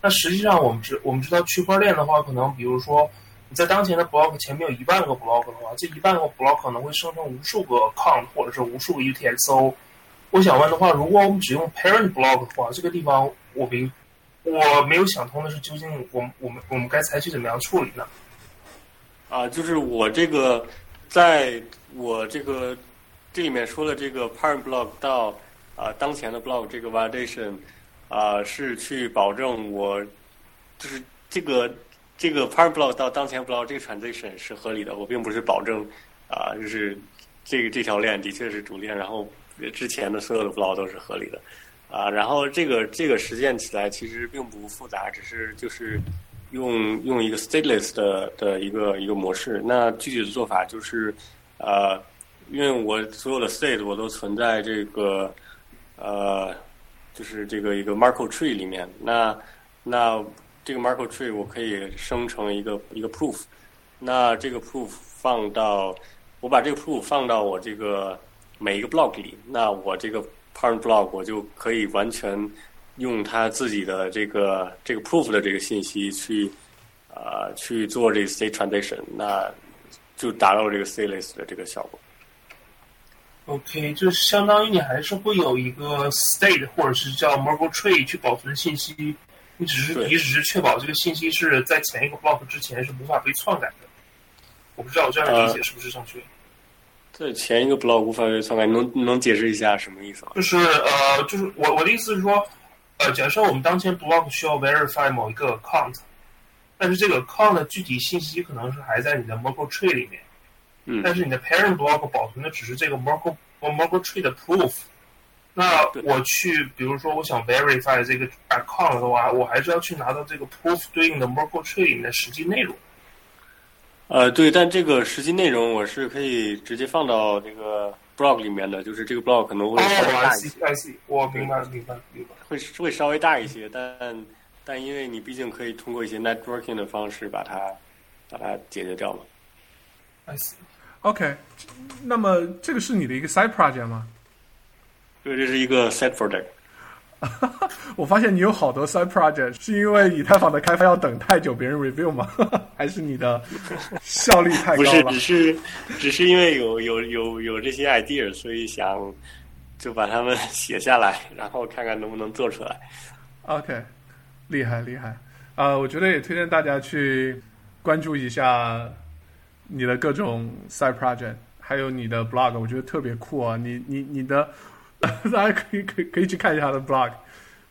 那实际上我们知我们知道区块链的话，可能比如说在当前的 block 前面有一万个 block 的话，这一万个 block 可能会生成无数个 count 或者是无数个 UTXO。我想问的话，如果我们只用 parent block 的话，这个地方我没我没有想通的是，究竟我们我们我们该采取怎么样处理呢？啊，就是我这个，在我这个这里面说的这个 parent block 到啊当前的 block 这个 validation 啊，是去保证我就是这个这个 part block 到当前 block 这个 transition 是合理的。我并不是保证啊，就是这个这条链的确是主链，然后之前的所有的 block 都是合理的。啊，然后这个这个实践起来其实并不复杂，只是就是用用一个 stateless 的的一个一个模式。那具体的做法就是，呃，因为我所有的 state 我都存在这个呃，就是这个一个 Markov tree 里面。那那这个 markle tree 我可以生成一个一个 proof。那这个 proof 放到我把这个 proof 放到我这个每一个 block 里，那我这个。Parent block 我就可以完全用它自己的这个这个 proof 的这个信息去啊去做这个 state transition，那就达到这个 stateless 的这个效果。OK，就相当于你还是会有一个 state 或者是叫 Merkle tree 去保存信息，你只是你只是确保这个信息是在前一个 block 之前是无法被篡改的。我不知道我这样理解是不是正确。在前一个 block 无法被篡改，能能解释一下什么意思吗？就是呃，就是我我的意思是说，呃，假设我们当前 block 需要 verify 某一个 count，但是这个 count 的具体信息可能是还在你的 Merkle tree 里面，嗯，但是你的 parent block 保存的只是这个 Merkle Merkle tree 的 proof。那我去，比如说我想 verify 这个 account 的话，我还是要去拿到这个 proof 对应的 Merkle tree 里面的实际内容。呃，对，但这个实际内容我是可以直接放到这个 blog 里面的，就是这个 blog 可能会稍微大一些。哦，I see，我明白了，明白了，明白了。会会稍微大一些，但但因为你毕竟可以通过一些 networking 的方式把它把它解决掉嘛。I see。OK，那么这个是你的一个 side project 吗？对，这是一个 side project。我发现你有好多 side project，是因为以太坊的开发要等太久，别人 review 吗？还是你的效率太高不是，了只？是只是因为有有有有这些 idea，所以想就把它们写下来，然后看看能不能做出来。OK，厉害厉害。呃，我觉得也推荐大家去关注一下你的各种 side project，还有你的 blog，我觉得特别酷啊！你你你的，大家可以可以可以去看一下他的 blog。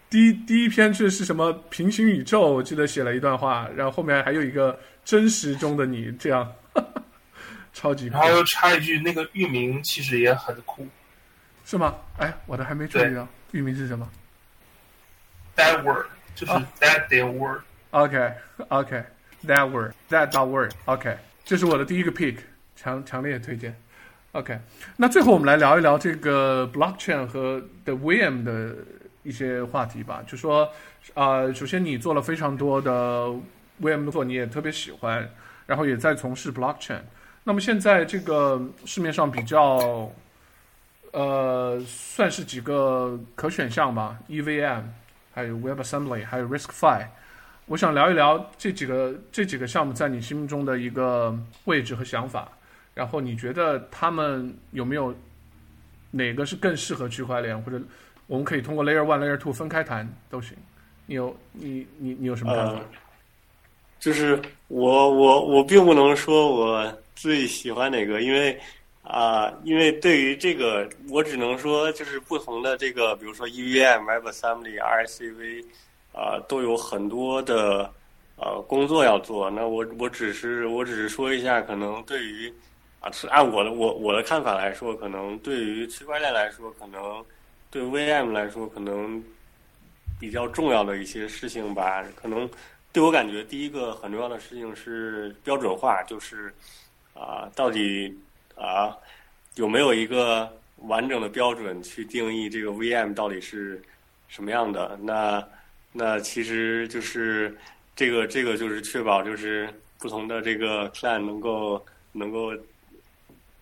第一第一篇是是什么平行宇宙，我记得写了一段话，然后后面还有一个真实中的你，这样 超级酷然，后又插一句，那个域名其实也很酷是吗？哎，我的还没注意到，域名是什么？，that word 就是 that 点 word。OK OK that word that dot word OK，这是我的第一个 pick，强强烈推荐。OK，那最后我们来聊一聊这个 blockchain 和的 VM 的一些话题吧。就说，呃，首先你做了非常多的 VM 的作，你也特别喜欢，然后也在从事 blockchain。那么现在这个市面上比较，呃，算是几个可选项吧，EVM，还有 WebAssembly，还有 RiskFi。我想聊一聊这几个这几个项目在你心目中的一个位置和想法，然后你觉得他们有没有哪个是更适合区块链，或者我们可以通过 Layer One、Layer Two 分开谈都行。你有你你你有什么看法？就是我我我并不能说我最喜欢哪个，因为啊、因为对于这个，我只能说就是不同的这个，比如说 EVM、WebAssembly、RSCV，啊、都有很多的呃工作要做。那我我只是我只是说一下，可能对于啊，是按我的我我的看法来说，可能对于区块链来说，可能对 VM 来说，可能比较重要的一些事情吧，可能对我感觉第一个很重要的事情是标准化，就是啊、到底啊、有没有一个完整的标准去定义这个 VM 到底是什么样的？那那其实就是这个这个就是确保就是不同的这个 client 能够能够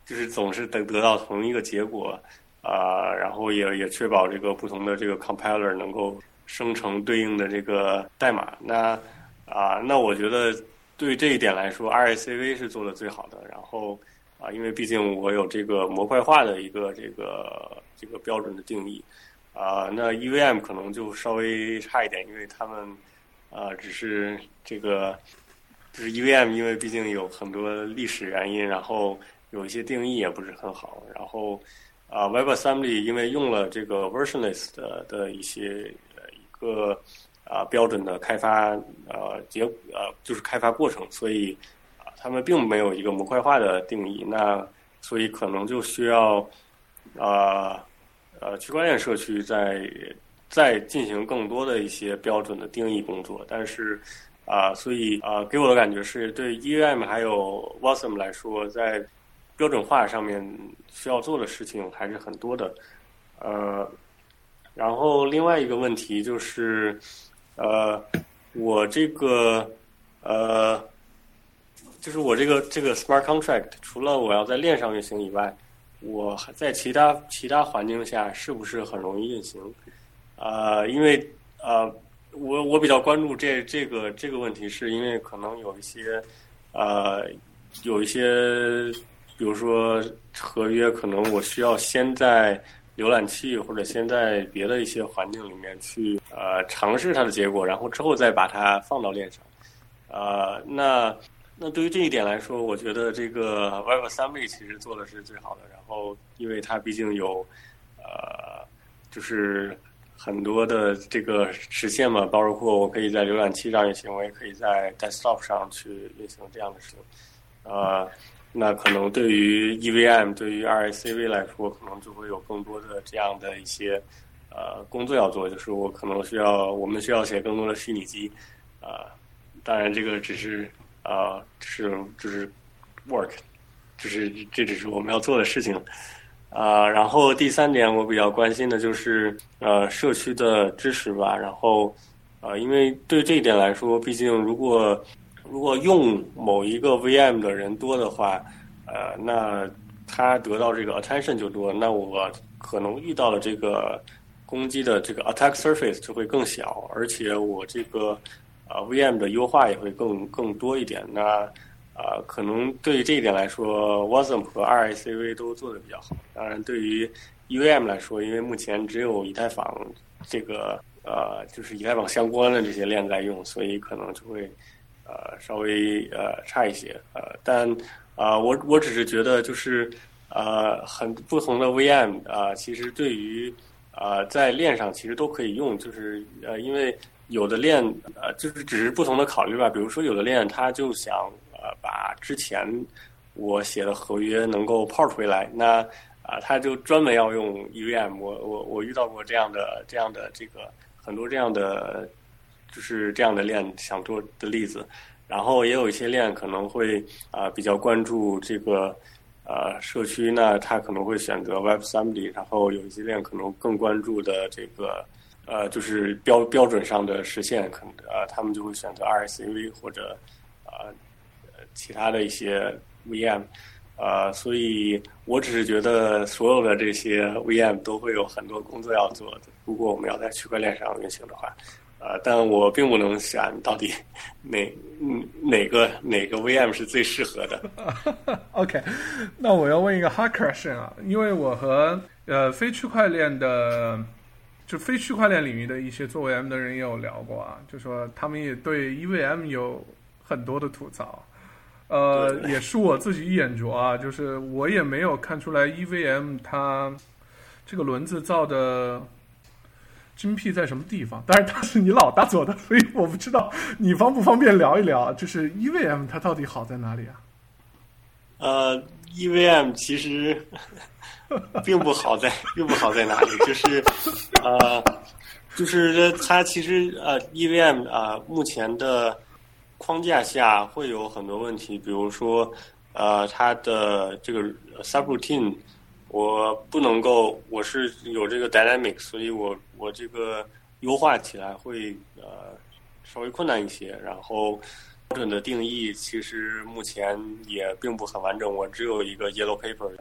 就是总是得得到同一个结果。啊、然后也也确保这个不同的这个 compiler 能够生成对应的这个代码。那啊、那我觉得对这一点来说，RSCV 是做的最好的。然后啊、因为毕竟我有这个模块化的一个这个这个标准的定义。啊、那 EVM 可能就稍微差一点，因为他们啊、只是这个就是 EVM，因为毕竟有很多历史原因，然后有一些定义也不是很好，然后。啊、w e b a s s e m b l y 因为用了这个 versionless 的的一些呃一个啊、标准的开发呃结呃就是开发过程，所以啊、他们并没有一个模块化的定义，那所以可能就需要啊呃区块链社区在再进行更多的一些标准的定义工作，但是啊、所以啊、给我的感觉是对 EVM 还有 Wasm 来说，在标准化上面需要做的事情还是很多的，呃，然后另外一个问题就是，呃，我这个呃，就是我这个这个 smart contract，除了我要在链上运行以外，我还在其他其他环境下是不是很容易运行？呃，因为呃，我我比较关注这这个这个问题，是因为可能有一些呃有一些。比如说合约，可能我需要先在浏览器或者先在别的一些环境里面去呃尝试它的结果，然后之后再把它放到链上。呃，那那对于这一点来说，我觉得这个 Web 三贝其实做的是最好的。然后，因为它毕竟有呃，就是很多的这个实现嘛，包括我可以在浏览器上运行，我也可以在 desktop 上去运行这样的事情。呃。那可能对于 EVM、对于 RSCV 来说，可能就会有更多的这样的一些呃工作要做，就是我可能需要我们需要写更多的虚拟机，啊，当然这个只是啊，是就是 work，就是这只是我们要做的事情。啊，然后第三点我比较关心的就是呃社区的支持吧。然后呃，因为对这一点来说，毕竟如果如果用某一个 VM 的人多的话，呃，那他得到这个 attention 就多，那我可能遇到的这个攻击的这个 attack surface 就会更小，而且我这个呃 VM 的优化也会更更多一点。那啊，可能对于这一点来说，Wasm 和 RICV 都做的比较好。当然，对于 UVM 来说，因为目前只有以太坊这个呃，就是以太坊相关的这些链在用，所以可能就会呃稍微呃差一些。呃，但啊，我我只是觉得就是呃很不同的 VM 啊，其实对于啊在链上其实都可以用，就是呃因为有的链呃就是只是不同的考虑吧。比如说有的链它就想。呃，把之前我写的合约能够 port 回来，那啊，他就专门要用 EVM。我我我遇到过这样的这样的这个很多这样的就是这样的链想做的例子，然后也有一些链可能会啊比较关注这个呃社区，那它可能会选择 Web3D，然后有一些链可能更关注的这个呃就是标标准上的实现，可能呃他们就会选择 RSCV 或者啊。其他的一些 VM，呃，所以我只是觉得所有的这些 VM 都会有很多工作要做的。如果我们要在区块链上运行的话，呃，但我并不能选到底哪哪个哪个 VM 是最适合的。OK，那我要问一个 hard question 啊，因为我和呃非区块链的就非区块链领域的一些做 VM 的人也有聊过啊，就说他们也对 EVM 有很多的吐槽。呃，也是我自己一眼拙啊，就是我也没有看出来 EVM 它这个轮子造的精辟在什么地方。但是它是你老大做的，所以我不知道你方不方便聊一聊，就是 EVM 它到底好在哪里啊？呃，EVM 其实 并不好在，并不好在哪里，就是呃，就是它其实呃，EVM 啊，目前的。框架下会有很多问题，比如说，呃，它的这个 subroutine，我不能够，我是有这个 dynamic，所以我我这个优化起来会呃稍微困难一些。然后标准的定义其实目前也并不很完整，我只有一个 yellow paper，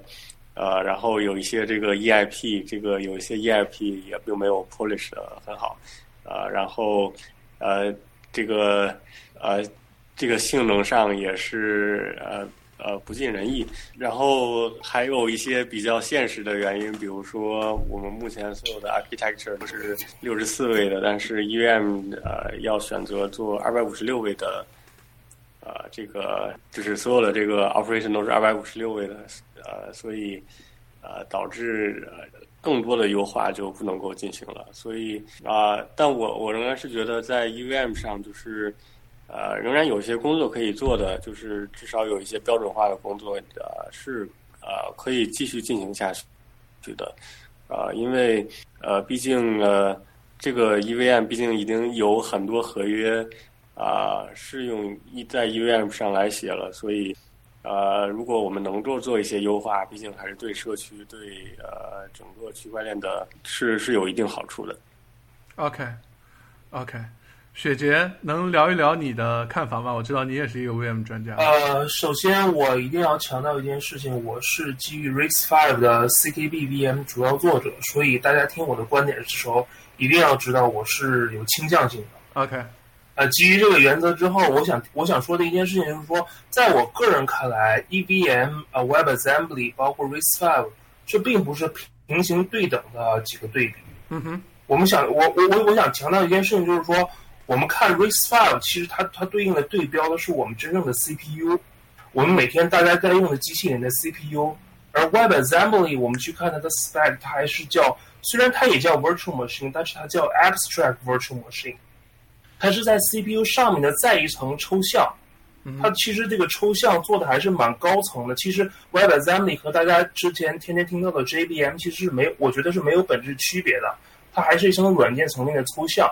呃，然后有一些这个 EIP，这个有一些 EIP 也并没有 polish 的很好，呃，然后呃这个。呃，这个性能上也是呃呃不尽人意，然后还有一些比较现实的原因，比如说我们目前所有的 architecture 都是六十四位的，但是 EVM 呃要选择做二百五十六位的，呃这个就是所有的这个 operation 都是二百五十六位的，呃所以呃导致呃更多的优化就不能够进行了，所以啊，但我我仍然是觉得在 EVM 上就是。呃，仍然有一些工作可以做的，就是至少有一些标准化的工作，呃，是呃可以继续进行下去的，啊，因为呃，毕竟呃，这个 EVM 毕竟已经有很多合约啊是用一在 EVM 上来写了，所以呃，如果我们能够做一些优化，毕竟还是对社区对呃整个区块链的是是有一定好处的。OK，OK。雪杰，能聊一聊你的看法吗？我知道你也是一个 VM 专家。呃，首先我一定要强调一件事情，我是基于 RISC-V 的 CKB VM 主要作者，所以大家听我的观点的时候，一定要知道我是有倾向性的。OK，呃，基于这个原则之后，我想我想说的一件事情就是说，在我个人看来，EVM、呃 WebAssembly 包括 RISC-V 这并不是平行对等的几个对比。嗯哼，我们想，我我我我想强调一件事情，就是说。我们看 RISC-V，其实它它对应的对标的是我们真正的 CPU，我们每天大家在用的机器人的 CPU。而 WebAssembly，我们去看它的 spec，它还是叫，虽然它也叫 Virtual Machine，但是它叫 Abstract Virtual Machine，它是在 CPU 上面的再一层抽象。它其实这个抽象做的还是蛮高层的。其实 WebAssembly 和大家之前天天听到的 JVM 其实是没，我觉得是没有本质区别的。它还是一层软件层面的抽象。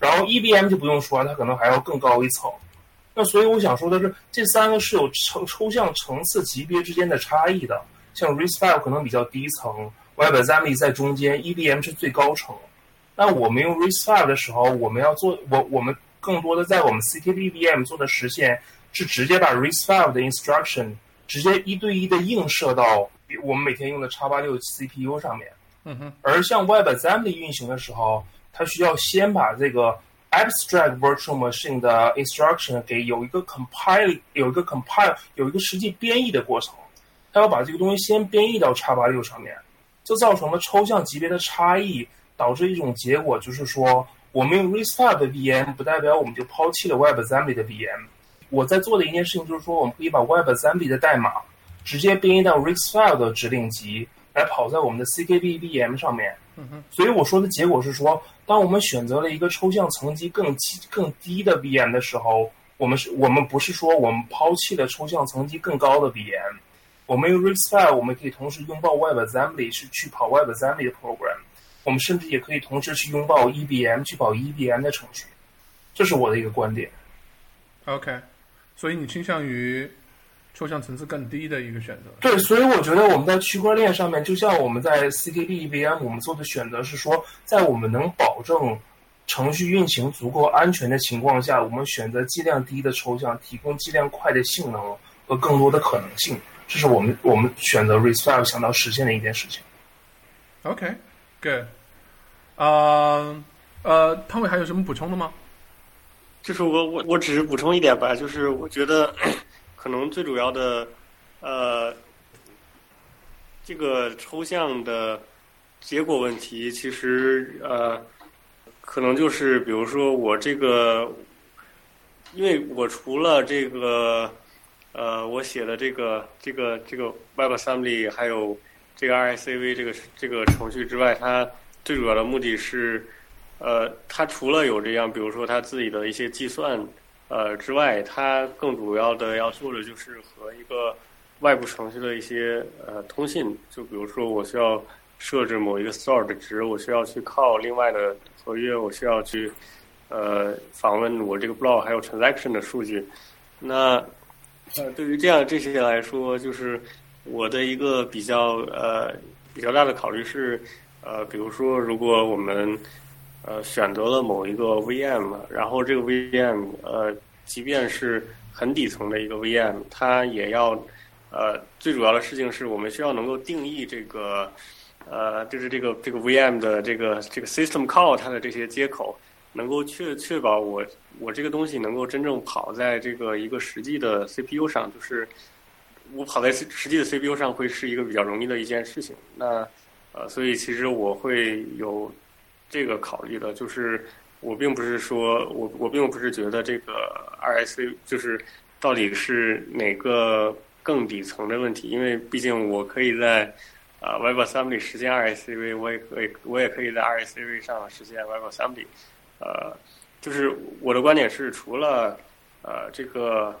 然后 EBM 就不用说，它可能还要更高一层。那所以我想说的是，这三个是有抽抽象层次级别之间的差异的。像 RISC-V 可能比较低层，WebAssembly 在中间，EBM 是最高层。那我们用 RISC-V 的时候，我们要做我我们更多的在我们 CKBVM 做的实现是直接把 RISC-V 的 instruction 直接一对一的映射到我们每天用的 x 八六 CPU 上面。嗯哼。而像 WebAssembly 运行的时候，它需要先把这个 abstract virtual machine 的 instruction 给有一个 compile 有一个 compile 有一个实际编译的过程，它要把这个东西先编译到叉八六上面，这造成了抽象级别的差异，导致一种结果就是说，我们用 RISC-V 的 VM 不代表我们就抛弃了 WebAssembly 的 VM。我在做的一件事情就是说，我们可以把 WebAssembly 的代码直接编译到 RISC-V 的指令集来跑在我们的 CKB-VM 上面。所以我说的结果是说，当我们选择了一个抽象层级更更低的 VM 的时候，我们是我们不是说我们抛弃了抽象层级更高的 VM，我们用 RISC-V 我们可以同时拥抱 WebAssembly 是去跑 WebAssembly 的 program，我们甚至也可以同时去拥抱 EBM 去跑 EBM 的程序，这是我的一个观点。OK，所以你倾向于。抽象层次更低的一个选择。对，所以我觉得我们在区块链上面，就像我们在 CKB VM，我们做的选择是说，在我们能保证程序运行足够安全的情况下，我们选择剂量低的抽象，提供剂量快的性能和更多的可能性。这是我们我们选择 RISC-V 想要实现的一件事情。OK，Good。啊，呃，汤伟还有什么补充的吗？就是我我我只是补充一点吧，就是我觉得。可能最主要的，呃，这个抽象的结果问题，其实呃，可能就是比如说我这个，因为我除了这个呃，我写的这个这个这个 WebAssembly 还有这个 RSCV 这个这个程序之外，它最主要的目的是，呃，它除了有这样，比如说它自己的一些计算。呃，之外，它更主要的要做的就是和一个外部程序的一些呃通信。就比如说，我需要设置某一个 store 的值，我需要去靠另外的合约，我需要去呃访问我这个 block 还有 transaction 的数据。那呃，对于这样这些来说，就是我的一个比较呃比较大的考虑是，呃，比如说，如果我们呃，选择了某一个 VM，然后这个 VM，呃，即便是很底层的一个 VM，它也要，呃，最主要的事情是我们需要能够定义这个，呃，就是这个这个 VM 的这个这个 system call 它的这些接口，能够确确保我我这个东西能够真正跑在这个一个实际的 CPU 上，就是我跑在实际的 CPU 上会是一个比较容易的一件事情。那呃，所以其实我会有。这个考虑的，就是我并不是说我我并不是觉得这个 RSC 就是到底是哪个更底层的问题，因为毕竟我可以在啊 WebAssembly 实现 RSCV，我也可以我也可以在 RSCV 上实现 WebAssembly。呃，就是我的观点是，除了呃这个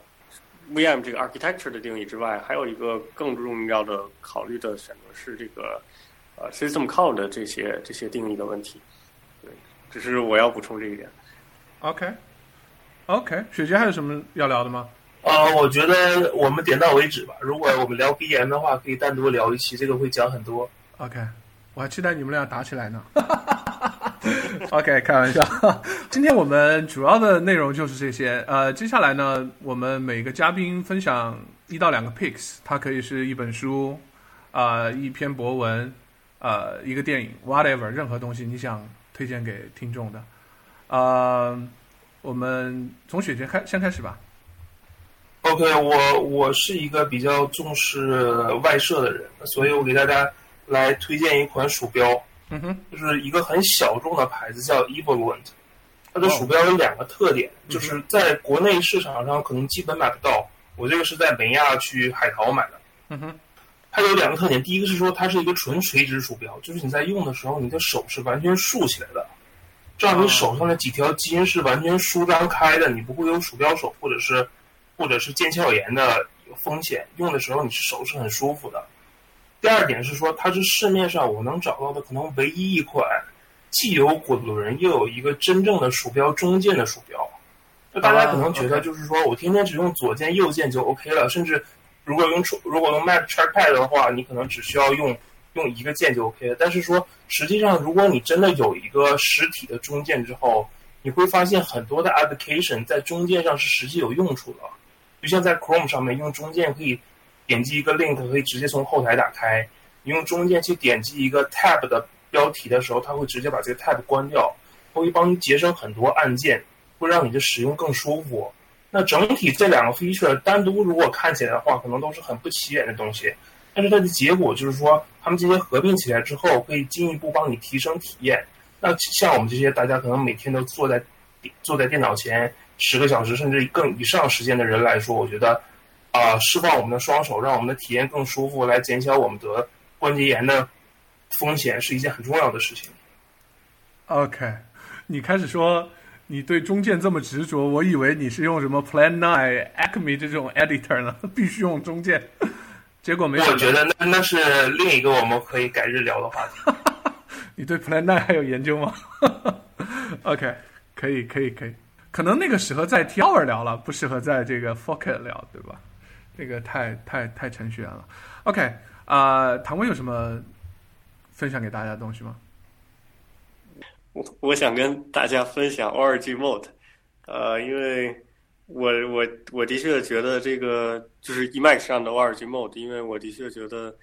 VM 这个 architecture 的定义之外，还有一个更重要的考虑的选择是这个呃 system call 的这些这些定义的问题。只是我要补充这一点。OK，OK，雪姐还有什么要聊的吗？呃，我觉得我们点到为止吧。如果我们聊鼻炎的话，可以单独聊一期，这个会讲很多。OK，我还期待你们俩打起来呢。OK，开玩笑。今天我们主要的内容就是这些。呃，接下来呢，我们每个嘉宾分享一到两个 picks，它可以是一本书，啊，一篇博文，呃，一个电影，whatever，任何东西你想。推荐给听众的，呃，我们从雪杰开先开始吧。OK，我我是一个比较重视外设的人，所以我给大家来推荐一款鼠标，嗯哼，就是一个很小众的牌子叫 Evoluent，它的鼠标有两个特点，就是在国内市场上可能基本买不到，我这个是在美亚去海淘买的，嗯哼。它有两个特点，第一个是说它是一个纯垂直鼠标，就是你在用的时候，你的手是完全竖起来的，这样你手上的几条筋是完全舒张开的，你不会有鼠标手或者是或者是腱鞘炎的风险，用的时候你是手是很舒服的。第二点是说，它是市面上我能找到的可能唯一一款既有滚轮又有一个真正的鼠标中键的鼠标。就大家可能觉得就是说我天天只用左键右键就 OK 了，甚至如果用如果用 Mac Trackpad 的话，你可能只需要用用一个键就 OK 了。但是说实际上，如果你真的有一个实体的中键之后，你会发现很多的 application 在中键上是实际有用处的。就像在 Chrome 上面用中键可以点击一个 link，可以直接从后台打开。你用中键去点击一个 tab 的标题的时候，它会直接把这个 tab 关掉，它会帮你节省很多按键。会让你的使用更舒服。那整体这两个 feature 单独如果看起来的话，可能都是很不起眼的东西。但是它的结果就是说，它们这些合并起来之后，可以进一步帮你提升体验。那像我们这些大家可能每天都坐在坐在电脑前十个小时甚至更以上时间的人来说，我觉得啊，释放我们的双手，让我们的体验更舒服，来减小我们得关节炎的风险，是一件很重要的事情。OK，你开始说。你对中键这么执着，我以为你是用什么 Plan Nine、Acme 这种 editor 呢？必须用中键，结果没有。我觉得那那是另一个我们可以改日聊的话题。你对 Plan Nine 还有研究吗？OK，可以，可以，可以。可能那个适合在 Tower 聊了，不适合在这个 f o c u s 聊，对吧？这个太太太程序员了。OK，啊，唐威有什么分享给大家的东西吗？我我想跟大家分享 Org Mode，呃，因为我我我的确觉得这个就是 Emacs 上的 Org Mode，因为我的确觉得，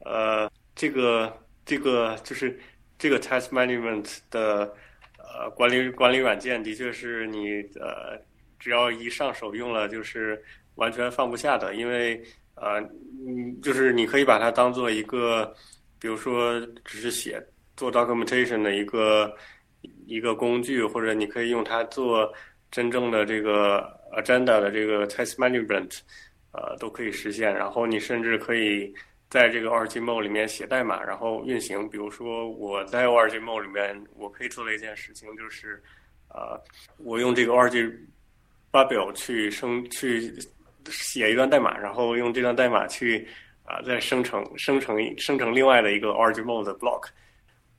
呃，这个这个就是这个 Test Management 的呃管理管理软件，的确是你呃只要一上手用了，就是完全放不下的，因为呃嗯，就是你可以把它当做一个，比如说只是写做 documentation 的一个。一个工具，或者你可以用它做真正的这个 agenda 的这个 test management，呃，都可以实现。然后你甚至可以在这个 ORGMode 里面写代码，然后运行。比如说我在 ORGMode 里面，我可以做的一件事情就是，呃，我用这个 ORG Bubble 去生去写一段代码，然后用这段代码去啊再生成生成生成另外的一个 ORGMode 的 block。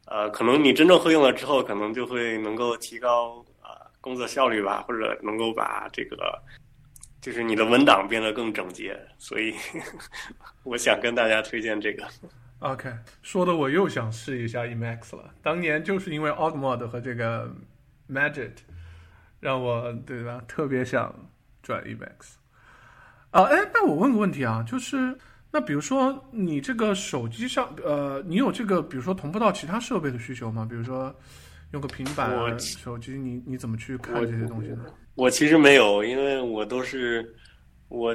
呃，可能你真正会用了之后，可能就会能够提高啊工作效率吧，或者能够把这个就是你的文档变得更整洁。所以 我想跟大家推荐这个。OK，说的我又想试一下 Emacs 了。当年就是因为 Augmod 和这个 Magic 让我对吧特别想转 Emacs。啊，哎，那我问个问题啊，就是。那比如说，你这个手机上，呃，你有这个，比如说同步到其他设备的需求吗？比如说，用个平板、手机，你你怎么去看这些东西呢？我其实没有，因为我都是我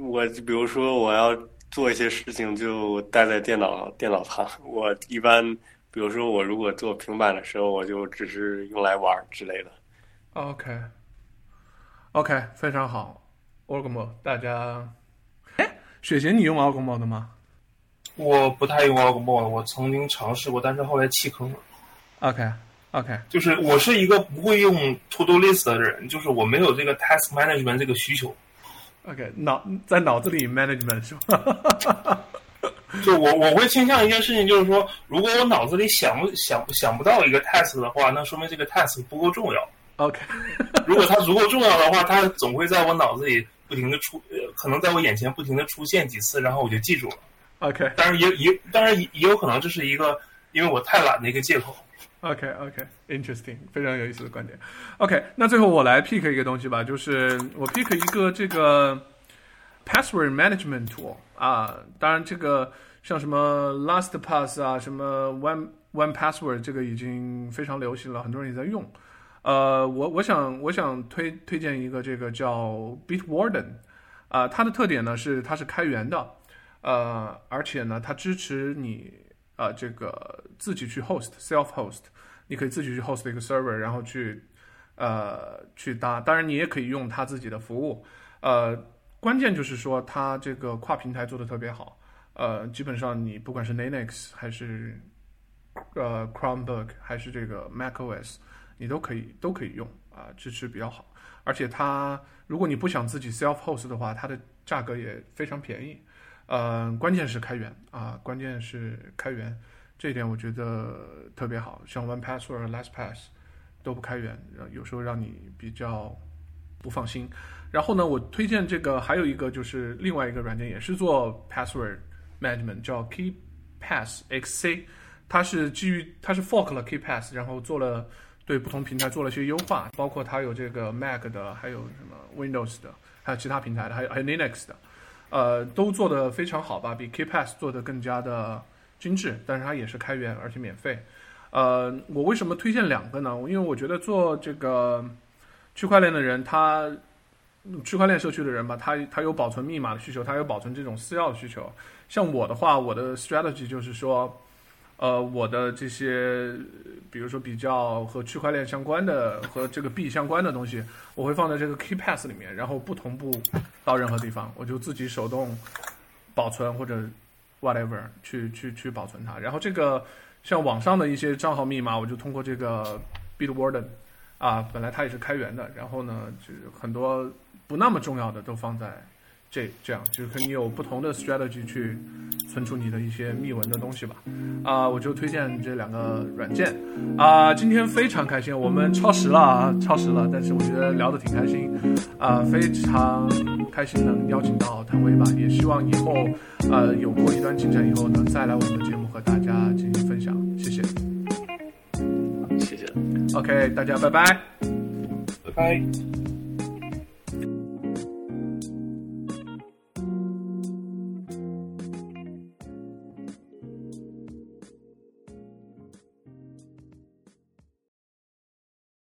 我，比如说我要做一些事情，就待在电脑电脑旁。我一般，比如说我如果做平板的时候，我就只是用来玩之类的。OK，OK，非常好，Orgmo，大家。雪贤，你用 a u g m o d 吗？我不太用 a u g m o d 我曾经尝试过，但是后来弃坑了。OK，OK，就是我是一个不会用 To Do List 的人，就是我没有这个 Task Management 这个需求。OK，脑在脑子里 Management 是吧？就我我会倾向一件事情，就是说，如果我脑子里想不想想不到一个 Task 的话，那说明这个 Task 不够重要。OK，如果它足够重要的话，它总会在我脑子里。不停的出，呃，可能在我眼前不停的出现几次，然后我就记住了。OK，当然也也当然也也有可能这是一个因为我太懒的一个借口。OK OK，interesting，非常有意思的观点。OK，那最后我来 pick 一个东西吧，就是我 pick 一个这个 password management tool 啊，当然这个像什么 LastPass 啊，什么 One One Password 这个已经非常流行了，很多人也在用。呃，我我想我想推推荐一个这个叫 Bitwarden，啊，它的特点呢是它是开源的，呃，而且呢它支持你啊这个自己去 host self host，你可以自己去 host 一个 server，然后去呃去搭，当然你也可以用它自己的服务，呃，关键就是说它这个跨平台做的特别好，呃，基本上你不管是 Linux 还是呃 Chromebook 还是这个 macOS。你都可以都可以用啊，支持比较好。而且它如果你不想自己 self host 的话，它的价格也非常便宜。呃，关键是开源啊，关键是开源，这一点我觉得特别好。像 One Password、LastPass 都不开源，有时候让你比较不放心。然后呢，我推荐这个还有一个就是另外一个软件，也是做 password management，叫 KeyPass XC。它是基于它是 fork 了 KeyPass，然后做了对不同平台做了一些优化，包括它有这个 Mac 的，还有什么 Windows 的，还有其他平台的，还有还有 Linux 的。呃，都做得非常好吧，比 k p a s s 做的更加的精致，但是它也是开源而且免费。呃，我为什么推荐两个呢？因为我觉得做这个区块链的人，他区块链社区的人吧，他他有保存密码的需求，他有保存这种私钥的需求。像我的话，我的 strategy 就是说。呃，我的这些，比如说比较和区块链相关的和这个币相关的东西，我会放在这个 KeyPass 里面，然后不同步到任何地方，我就自己手动保存或者 whatever 去去去保存它。然后这个像网上的一些账号密码，我就通过这个 Bitwarden 啊，本来它也是开源的，然后呢，就是很多不那么重要的都放在。这这样就是你有不同的 strategy 去存储你的一些密文的东西吧，啊，我就推荐这两个软件，啊，今天非常开心，我们超时了啊，超时了，但是我觉得聊得挺开心，啊，非常开心能邀请到谭威吧，也希望以后，呃，有过一段进展以后能再来我们的节目和大家进行分享，谢谢，谢谢，OK，大家拜拜，拜。拜。